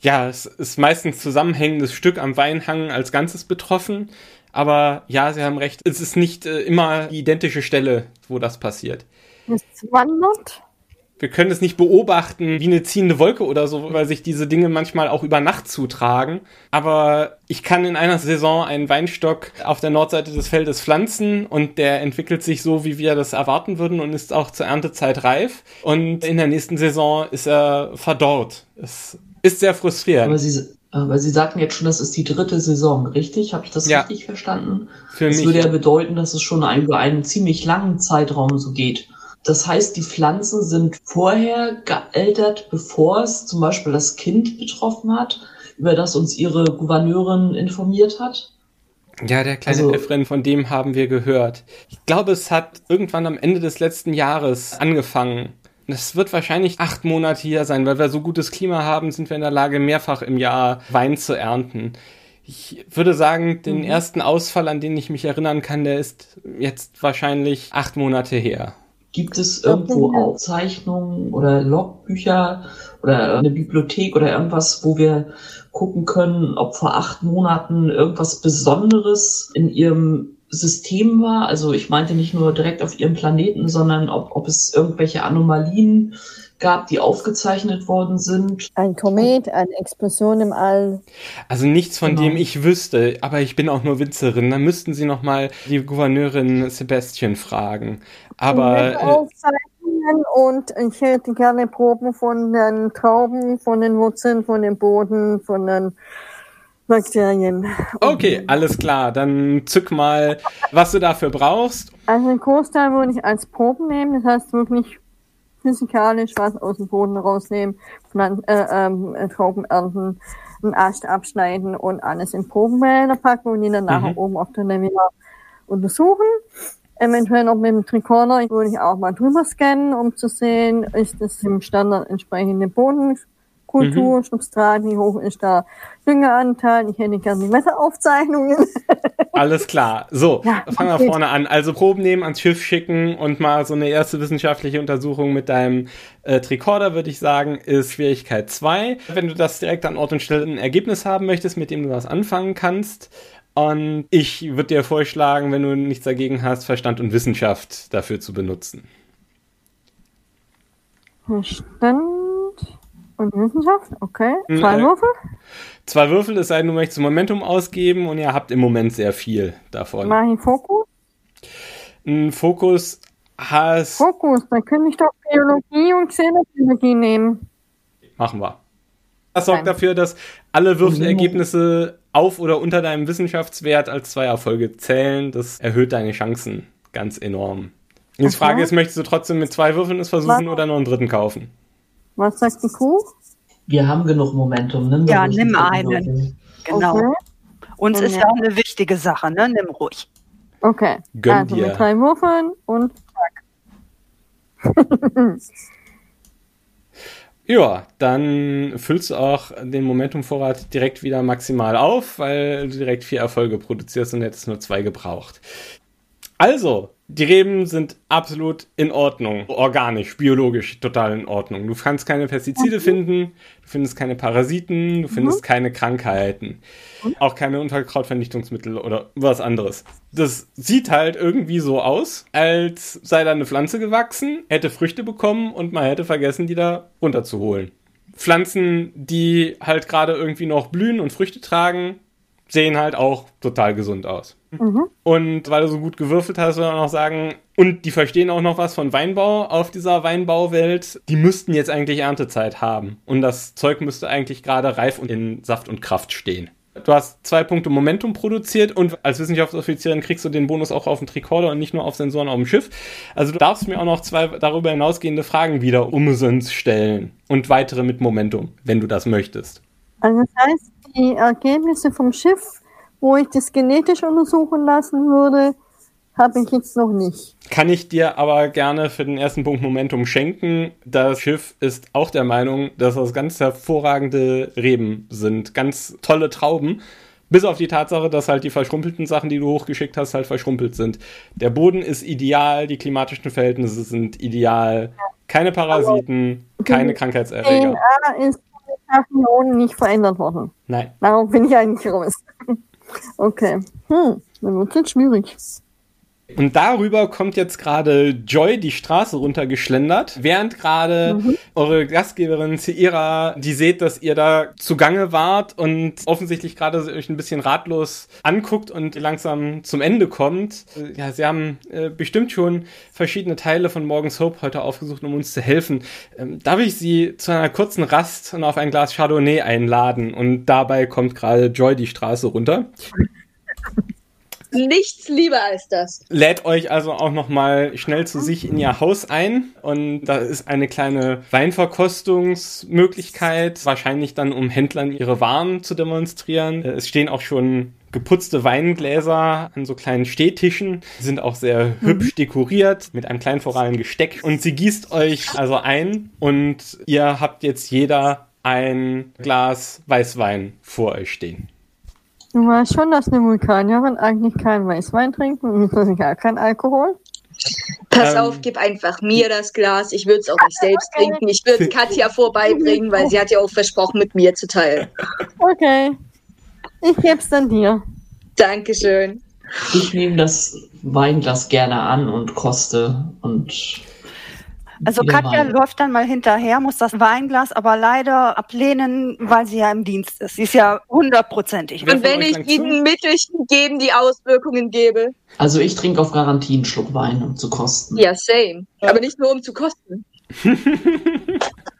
Ja, es ist meistens zusammenhängendes Stück am Weinhang als Ganzes betroffen. Aber ja, Sie haben recht, es ist nicht äh, immer die identische Stelle, wo das passiert. Es wandert. Wir können es nicht beobachten wie eine ziehende Wolke oder so, weil sich diese Dinge manchmal auch über Nacht zutragen. Aber ich kann in einer Saison einen Weinstock auf der Nordseite des Feldes pflanzen und der entwickelt sich so, wie wir das erwarten würden und ist auch zur Erntezeit reif. Und in der nächsten Saison ist er verdorrt. Es ist sehr frustrierend. Aber Sie, aber Sie sagten jetzt schon, das ist die dritte Saison, richtig? Habe ich das Ja. richtig verstanden? Für Das mich. würde ja bedeuten, dass es schon über einen ziemlich langen Zeitraum so geht. Das heißt, die Pflanzen sind vorher gealtert, bevor es zum Beispiel das Kind betroffen hat, über das uns ihre Gouverneurin informiert hat. Ja, der kleine Also- Efren, von dem haben wir gehört. Ich glaube, es hat irgendwann am Ende des letzten Jahres angefangen. Das wird wahrscheinlich acht Monate hier sein, weil wir so gutes Klima haben, sind wir in der Lage, mehrfach im Jahr Wein zu ernten. Ich würde sagen, den ersten Ausfall, an den ich mich erinnern kann, der ist jetzt wahrscheinlich acht Monate her. Gibt es irgendwo. Aufzeichnungen oder Logbücher oder eine Bibliothek oder irgendwas, wo wir gucken können, ob vor acht Monaten irgendwas Besonderes in ihrem System war? Also ich meinte nicht nur direkt auf ihrem Planeten, sondern ob, ob es irgendwelche Anomalien gab, die aufgezeichnet worden sind. Ein Komet, eine Explosion im All. Also nichts, von Genau. dem ich wüsste, aber ich bin auch nur Winzerin. Dann müssten Sie noch mal die Gouverneurin Sebastian fragen. Aber äh, Aufzeichnungen und ich hätte gerne Proben von den Trauben, von den Wurzeln, von dem Boden, von den Bakterien. Okay, alles klar. Dann zück mal, was du dafür brauchst. Also den Großteil würde ich als Proben nehmen, das heißt wirklich physikalisch was aus dem Boden rausnehmen, Pflan äh, ähm, äh, Trauben ernten, einen Ast abschneiden und alles in Probenbehälter packen und die dann nachher Mhm. oben auf der Naviga untersuchen. Eventuell noch mit dem Tricorder würde ich auch mal drüber scannen, um zu sehen, ist das im Standard entsprechende Bodenkultur, Substrat, wie hoch ist da Düngeranteil. Ich hätte gerne die Wetteraufzeichnungen. Alles klar. So, Ja, fangen wir vorne an. Also Proben nehmen, ans Schiff schicken und mal so eine erste wissenschaftliche Untersuchung mit deinem äh, Tricorder, würde ich sagen, ist Schwierigkeit 2. Wenn du das direkt an Ort und Stelle ein Ergebnis haben möchtest, mit dem du was anfangen kannst. Und ich würde dir vorschlagen, wenn du nichts dagegen hast, Verstand und Wissenschaft dafür zu benutzen. Verstand und Wissenschaft, okay. Hm, Zwei äh, Würfel. Zwei Würfel, es sei denn, du möchtest Momentum ausgeben und ihr habt im Moment sehr viel davon. Mach ich Fokus. Ein Fokus hast. Fokus, dann könnte ich doch Biologie und Xenobiologie nehmen. Machen wir. Das sorgt dafür, dass alle Würfelergebnisse auf oder unter deinem Wissenschaftswert als zwei Erfolge zählen. Das erhöht deine Chancen ganz enorm. Jetzt Okay. Frage ist, möchtest du trotzdem mit zwei Würfeln es versuchen Was? oder nur einen dritten kaufen? Was sagt die Kuh? Wir haben genug Momentum. Nimm Ja, ruhig nimm einen. Genau. Okay. Uns ist Ja. eine wichtige Sache, ne? Nimm ruhig. Okay. Gönn also dir. mit drei Würfeln und Ja, dann füllst du auch den Momentumvorrat direkt wieder maximal auf, weil du direkt vier Erfolge produzierst und hättest nur zwei gebraucht. Also, die Reben sind absolut in Ordnung. Organisch, biologisch, total in Ordnung. Du kannst keine Pestizide finden, du findest keine Parasiten, du findest keine Krankheiten. Auch keine Unkrautvernichtungsmittel oder was anderes. Das sieht halt irgendwie so aus, als sei da eine Pflanze gewachsen, hätte Früchte bekommen und man hätte vergessen, die da runterzuholen. Pflanzen, die halt gerade irgendwie noch blühen und Früchte tragen, sehen halt auch total gesund aus. Und weil du so gut gewürfelt hast, würde man auch sagen, und die verstehen auch noch was von Weinbau auf dieser Weinbauwelt, die müssten jetzt eigentlich Erntezeit haben. Und das Zeug müsste eigentlich gerade reif und in Saft und Kraft stehen. Du hast zwei Punkte Momentum produziert und als Wissenschaftsoffizierin kriegst du den Bonus auch auf den Tricorder und nicht nur auf Sensoren auf dem Schiff. Also du darfst mir auch noch zwei darüber hinausgehende Fragen wieder umsonst stellen und weitere mit Momentum, wenn du das möchtest. also das heißt, die Ergebnisse vom Schiff, wo ich das genetisch untersuchen lassen würde, habe ich jetzt noch nicht. Kann ich dir aber gerne für den ersten Punkt Momentum schenken. Das Schiff ist auch der Meinung, dass das ganz hervorragende Reben sind. Ganz tolle Trauben. Bis auf die Tatsache, dass halt die verschrumpelten Sachen, die du hochgeschickt hast, halt verschrumpelt sind. Der Boden ist ideal, die klimatischen Verhältnisse sind ideal. Keine Parasiten, keine Krankheitserreger. DNA ist unten nicht verändert worden. Nein. Darum bin ich eigentlich raus. Okay. Hm, dann wird jetzt schwierig. Und darüber kommt jetzt gerade Joy die Straße runtergeschlendert, während gerade eure Gastgeberin Seira, die seht, dass ihr da zugange wart und offensichtlich gerade euch ein bisschen ratlos anguckt und langsam zum Ende kommt. Ja, sie haben äh, bestimmt schon verschiedene Teile von Morgens Hope heute aufgesucht, um uns zu helfen. Ähm, darf ich Sie zu einer kurzen Rast und auf ein Glas Chardonnay einladen? Und dabei kommt gerade Joy die Straße runter. Nichts lieber als das. lädt euch also auch noch mal schnell zu sich in ihr Haus ein und da ist eine kleine Weinverkostungsmöglichkeit, wahrscheinlich dann um Händlern ihre Waren zu demonstrieren. Es stehen auch schon geputzte Weingläser an so kleinen Stehtischen, sind auch sehr hübsch dekoriert mit einem kleinen floralen Gesteck und sie gießt euch also ein und ihr habt jetzt jeder ein Glas Weißwein vor euch stehen. Du weißt schon, dass eine Vulkanierin eigentlich keinen Weißwein trinkt und gar keinen Alkohol? Pass Ähm. auf, gib einfach mir das Glas. Ich würde es auch nicht selbst trinken. Ich würde es Katja vorbeibringen, weil sie hat ja auch versprochen, mit mir zu teilen. Okay. Ich geb's dann dir. Dankeschön. Ich nehme das Weinglas gerne an und koste und. Also Katja Wein. läuft dann mal hinterher, muss das Weinglas aber leider ablehnen, weil sie ja im Dienst ist. Sie ist ja hundertprozentig. Und wenn ich diesen Mittelchen geben, die Auswirkungen gebe. Also ich trinke auf Garantie einen Schluck Wein, um zu kosten. Ja, same. Aber nicht nur um zu kosten.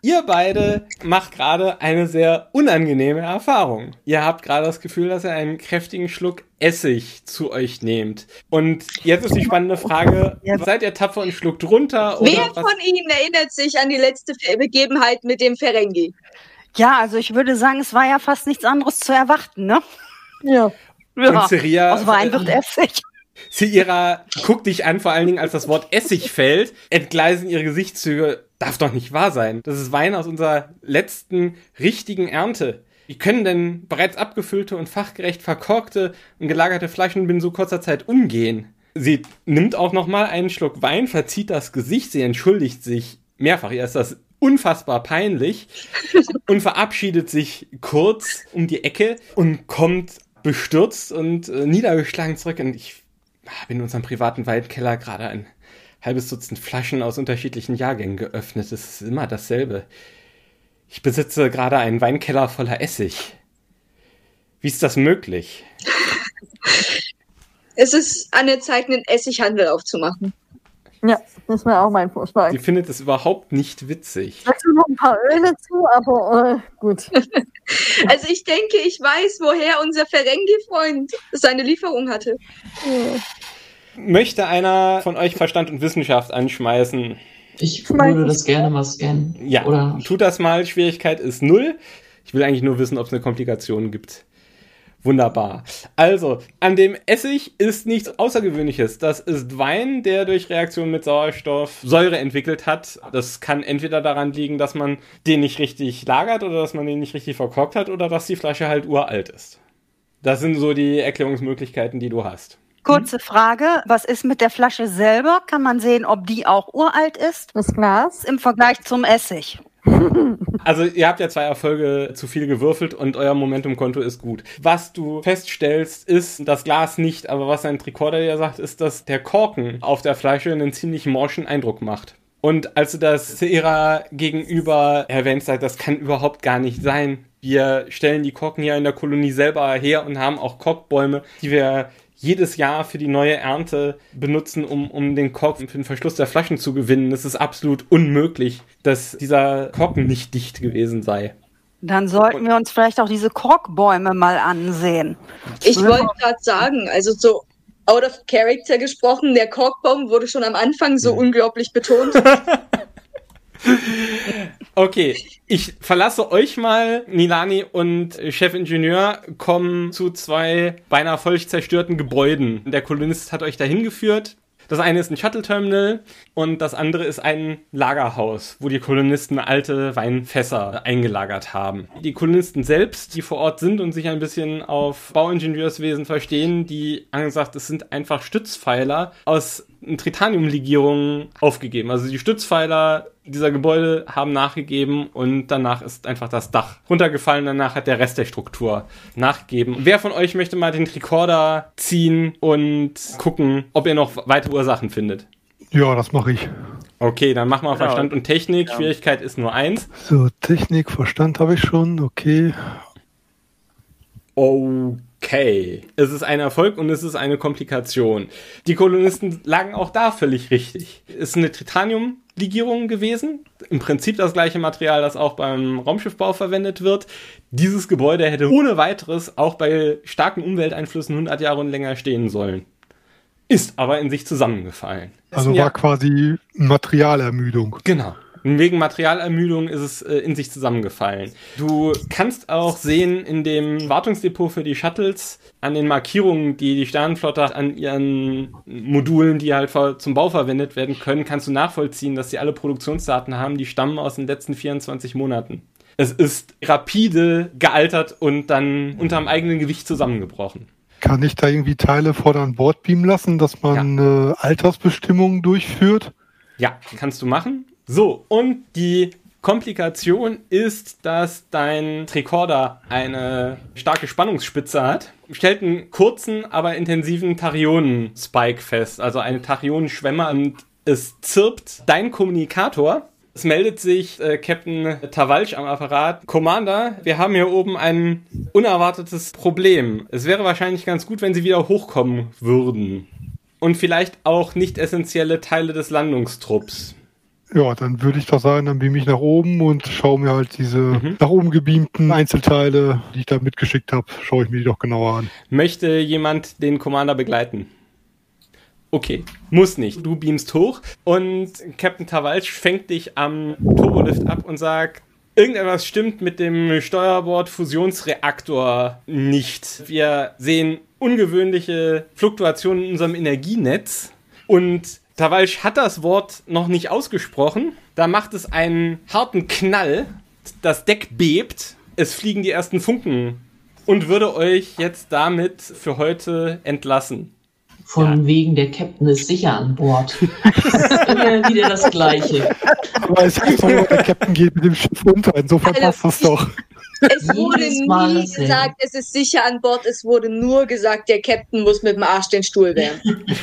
Ihr beide macht gerade eine sehr unangenehme Erfahrung. Ihr habt gerade das Gefühl, dass ihr einen kräftigen Schluck Essig zu euch nehmt. Und jetzt ist die spannende Frage, seid ihr tapfer und schluckt runter? Oder Wer was? von Ihnen erinnert sich an die letzte Begebenheit mit dem Ferengi? Ja, also ich würde sagen, es war ja fast nichts anderes zu erwarten, ne? Ja. Ja. Und Seria, Aus Wein wird Essig. Seira guckt dich an, vor allen Dingen, als das Wort Essig fällt, entgleisen ihre Gesichtszüge. Darf doch nicht wahr sein. Das ist Wein aus unserer letzten richtigen Ernte. Wie können denn bereits abgefüllte und fachgerecht verkorkte und gelagerte Flaschen binnen so kurzer Zeit umgehen? Sie nimmt auch nochmal einen Schluck Wein, verzieht das Gesicht, sie entschuldigt sich mehrfach. Ihr ist das unfassbar peinlich und verabschiedet sich kurz um die Ecke und kommt bestürzt und äh, niedergeschlagen zurück. Und ich habe in unserem privaten Weinkeller gerade ein halbes Dutzend Flaschen aus unterschiedlichen Jahrgängen geöffnet. Es ist immer dasselbe. Ich besitze gerade einen Weinkeller voller Essig. Wie ist das möglich? Es ist an der Zeit, einen Essighandel aufzumachen. Ja, das wäre auch mein Vorschlag. Sie findet es überhaupt nicht witzig. Dazu noch ein paar Öle zu, aber äh, gut. Also ich denke, ich weiß, woher unser Ferengi-Freund seine Lieferung hatte. Möchte einer von euch Verstand und Wissenschaft anschmeißen? Ich würde das gerne mal scannen. Ja, Oder tut das mal. Schwierigkeit ist null. Ich will eigentlich nur wissen, ob es eine Komplikation gibt. Wunderbar. Also, an dem Essig ist nichts Außergewöhnliches. Das ist Wein, der durch Reaktion mit Sauerstoff Säure entwickelt hat. Das kann entweder daran liegen, dass man den nicht richtig lagert oder dass man den nicht richtig verkorkt hat oder dass die Flasche halt uralt ist. Das sind so die Erklärungsmöglichkeiten, die du hast. Kurze Frage, was ist mit der Flasche selber? Kann man sehen, ob die auch uralt ist? Das Glas. Im Vergleich zum Essig. Also ihr habt ja zwei Erfolge zu viel gewürfelt und euer Momentumkonto ist gut. Was du feststellst, ist das Glas nicht, aber was ein Tricorder dir sagt, ist, dass der Korken auf der Flasche einen ziemlich morschen Eindruck macht. Und als du das Seira gegenüber erwähnst, sagt, das kann überhaupt gar nicht sein. Wir stellen die Korken hier in der Kolonie selber her und haben auch Korkbäume, die wir jedes Jahr für die neue Ernte benutzen, um, um den Korken für den Verschluss der Flaschen zu gewinnen. Es ist absolut unmöglich, dass dieser Korken nicht dicht gewesen sei. Dann sollten wir uns vielleicht auch diese Korkbäume mal ansehen. Ich wollte gerade sagen, also so out of character gesprochen, der Korkbaum wurde schon am Anfang so unglaublich betont. Okay, ich verlasse euch mal. Nilani und Chefingenieur kommen zu zwei beinahe völlig zerstörten Gebäuden. Der Kolonist hat euch dahin geführt. Das eine ist ein Shuttle-Terminal und das andere ist ein Lagerhaus, wo die Kolonisten alte Weinfässer eingelagert haben. Die Kolonisten selbst, die vor Ort sind und sich ein bisschen auf Bauingenieurswesen verstehen, die haben gesagt, es sind einfach Stützpfeiler aus Tritaniumlegierungen aufgegeben. Also die Stützpfeiler dieser Gebäude haben nachgegeben und danach ist einfach das Dach runtergefallen. Danach hat der Rest der Struktur nachgegeben. Wer von euch möchte mal den Tricorder ziehen und gucken, ob ihr noch weitere Ursachen findet? Ja, das mache ich. Okay, dann machen wir Genau. Verstand und Technik. Ja. Schwierigkeit ist nur eins. So, Technik, Verstand habe ich schon. Okay. Okay. Es ist ein Erfolg und es ist eine Komplikation. Die Kolonisten lagen auch da völlig richtig. Es ist eine Titaniumlegierung Legierungen gewesen. Im Prinzip das gleiche Material, das auch beim Raumschiffbau verwendet wird. Dieses Gebäude hätte ohne weiteres auch bei starken Umwelteinflüssen 100 Jahre und länger stehen sollen. Ist aber in sich zusammengefallen. Also Ja. war quasi Materialermüdung. Genau. Wegen Materialermüdung ist es äh, in sich zusammengefallen. Du kannst auch sehen in dem Wartungsdepot für die Shuttles an den Markierungen, die die Sternenflotte an ihren Modulen, die halt zum Bau verwendet werden können, kannst du nachvollziehen, dass sie alle Produktionsdaten haben, die stammen aus den letzten 24 Monaten. Es ist rapide gealtert und dann unterm eigenen Gewicht zusammengebrochen. Kann ich da irgendwie Teile vor an Bord beamen lassen, dass man äh, Altersbestimmungen durchführt? Ja, kannst du machen. So, und die Komplikation ist, dass dein Tricorder eine starke Spannungsspitze hat. Stellt einen kurzen, aber intensiven Tachyonen-Spike fest, also eine Tachyonenschwemme und es zirpt dein Kommunikator. Es meldet sich äh, Captain Tawalsch am Apparat. Commander, wir haben hier oben ein unerwartetes Problem. Es wäre wahrscheinlich ganz gut, wenn Sie wieder hochkommen würden. Und vielleicht auch nicht essentielle Teile des Landungstrupps. Ja, dann würde ich doch sagen, dann beam ich nach oben und schaue mir halt diese Mhm. nach oben gebeamten Einzelteile, die ich da mitgeschickt habe, schaue ich mir die doch genauer an. Möchte jemand den Commander begleiten? Okay, muss nicht. Du beamst hoch und Captain Tawalsch fängt dich am Turbolift ab und sagt, irgendetwas stimmt mit dem Steuerbord-Fusionsreaktor nicht. Wir sehen ungewöhnliche Fluktuationen in unserem Energienetz und Tawalsch hat das Wort noch nicht ausgesprochen. Da macht es einen harten Knall. Das Deck bebt. Es fliegen die ersten Funken und würde euch jetzt damit für heute entlassen. Von wegen, der Captain ist sicher an Bord. Immer wieder das Gleiche. Aber es heißt doch, der Captain geht mit dem Schiff unter, insofern Alter, passt das doch. Es wurde nie gesagt, es ist sicher an Bord. Es wurde nur gesagt, der Captain muss mit dem Arsch den Stuhl wehren.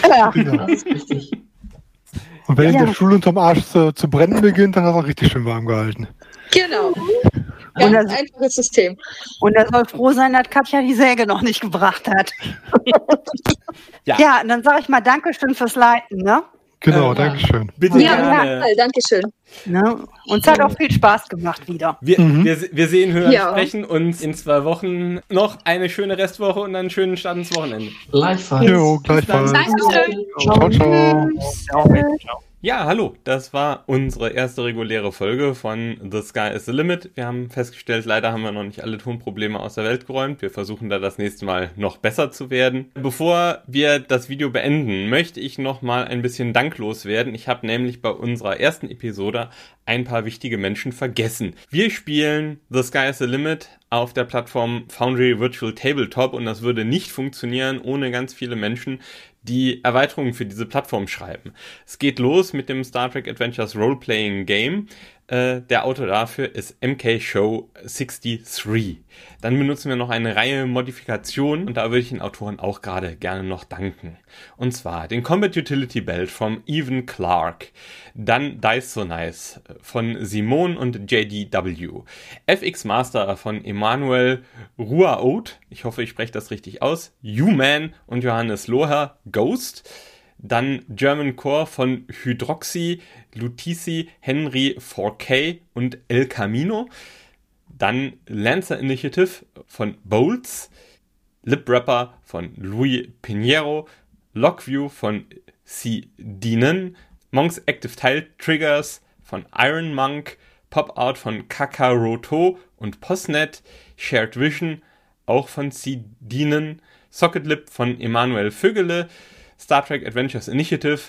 Ja. Ja. Das ist richtig. Und wenn Ja. der Stuhl unterm Arsch zu, zu brennen beginnt, dann hat er richtig schön warm gehalten. Genau. Und Ganz das- einfaches System. Und er soll froh sein, dass Katja die Säge noch nicht gebracht hat. Ja. Ja, und dann sage ich mal Dankeschön fürs Leiten, ne? Genau, Äh, Dankeschön. Bitte Ja, gerne. total. Dankeschön. Ne? Uns hat auch viel Spaß gemacht wieder. Wir, Mhm. wir, wir sehen, hören, Ja. sprechen uns in zwei Wochen noch eine schöne Restwoche und einen schönen Start ins Wochenende. Gleichfalls. Jo, gleichfalls. Dankeschön. Ciao, ciao. Ja, hallo, das war unsere erste reguläre Folge von The Sky is the Limit. Wir haben festgestellt, leider haben wir noch nicht alle Tonprobleme aus der Welt geräumt. Wir versuchen da das nächste Mal noch besser zu werden. Bevor wir das Video beenden, möchte ich noch mal ein bisschen danklos werden. Ich habe nämlich bei unserer ersten Episode ein paar wichtige Menschen vergessen. Wir spielen The Sky is the Limit auf der Plattform Foundry Virtual Tabletop und das würde nicht funktionieren ohne ganz viele Menschen, die Erweiterungen für diese Plattform schreiben. Es geht los mit dem Star Trek Adventures Role-Playing Game. Äh, der Autor dafür ist MK Show 63. Dann benutzen wir noch eine Reihe Modifikationen und da würde ich den Autoren auch gerade gerne noch danken. Und zwar den Combat Utility Belt von Evan Clark, dann Dice So Nice von Simon und JDW, FX Master von Emanuel Ruaout, ich hoffe, ich spreche das richtig aus, U-Man und Johannes Loher, Ghost, dann German Core von Hydroxy, Lutici, Henry 4K und El Camino. Dann Lancer Initiative von Bolts, Lip Rapper von Louis Pinheiro, Lockview von C. Deanon, Monks Active Tile Triggers von Iron Monk, Pop Art von Kakaroto und Postnet, Shared Vision auch von C. Deanon, Socket Lip von Emanuel Vögele, Star Trek Adventures Initiative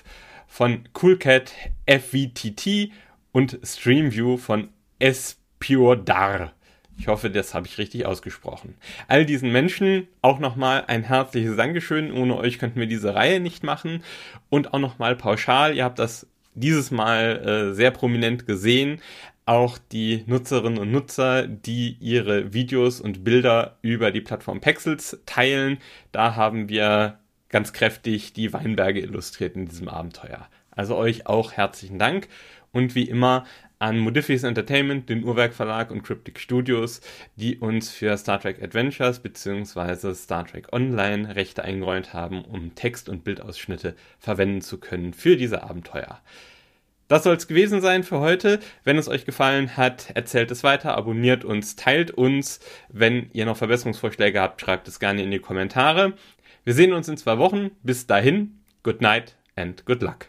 von Coolcat FVTT und Streamview von Espiodar. Ich hoffe, das habe ich richtig ausgesprochen. All diesen Menschen auch nochmal ein herzliches Dankeschön. Ohne euch könnten wir diese Reihe nicht machen. Und auch nochmal pauschal, ihr habt das dieses Mal äh, sehr prominent gesehen. Auch die Nutzerinnen und Nutzer, die ihre Videos und Bilder über die Plattform Pexels teilen. Da haben wir ganz kräftig die Weinberge illustriert in diesem Abenteuer. Also euch auch herzlichen Dank und wie immer an Modifius Entertainment, den Uhrwerk Verlag und Cryptic Studios, die uns für Star Trek Adventures bzw. Star Trek Online Rechte eingeräumt haben, um Text- und Bildausschnitte verwenden zu können für diese Abenteuer. Das soll es gewesen sein für heute. Wenn es euch gefallen hat, erzählt es weiter, abonniert uns, teilt uns. Wenn ihr noch Verbesserungsvorschläge habt, schreibt es gerne in die Kommentare. Wir sehen uns in zwei Wochen. Bis dahin, good night and good luck.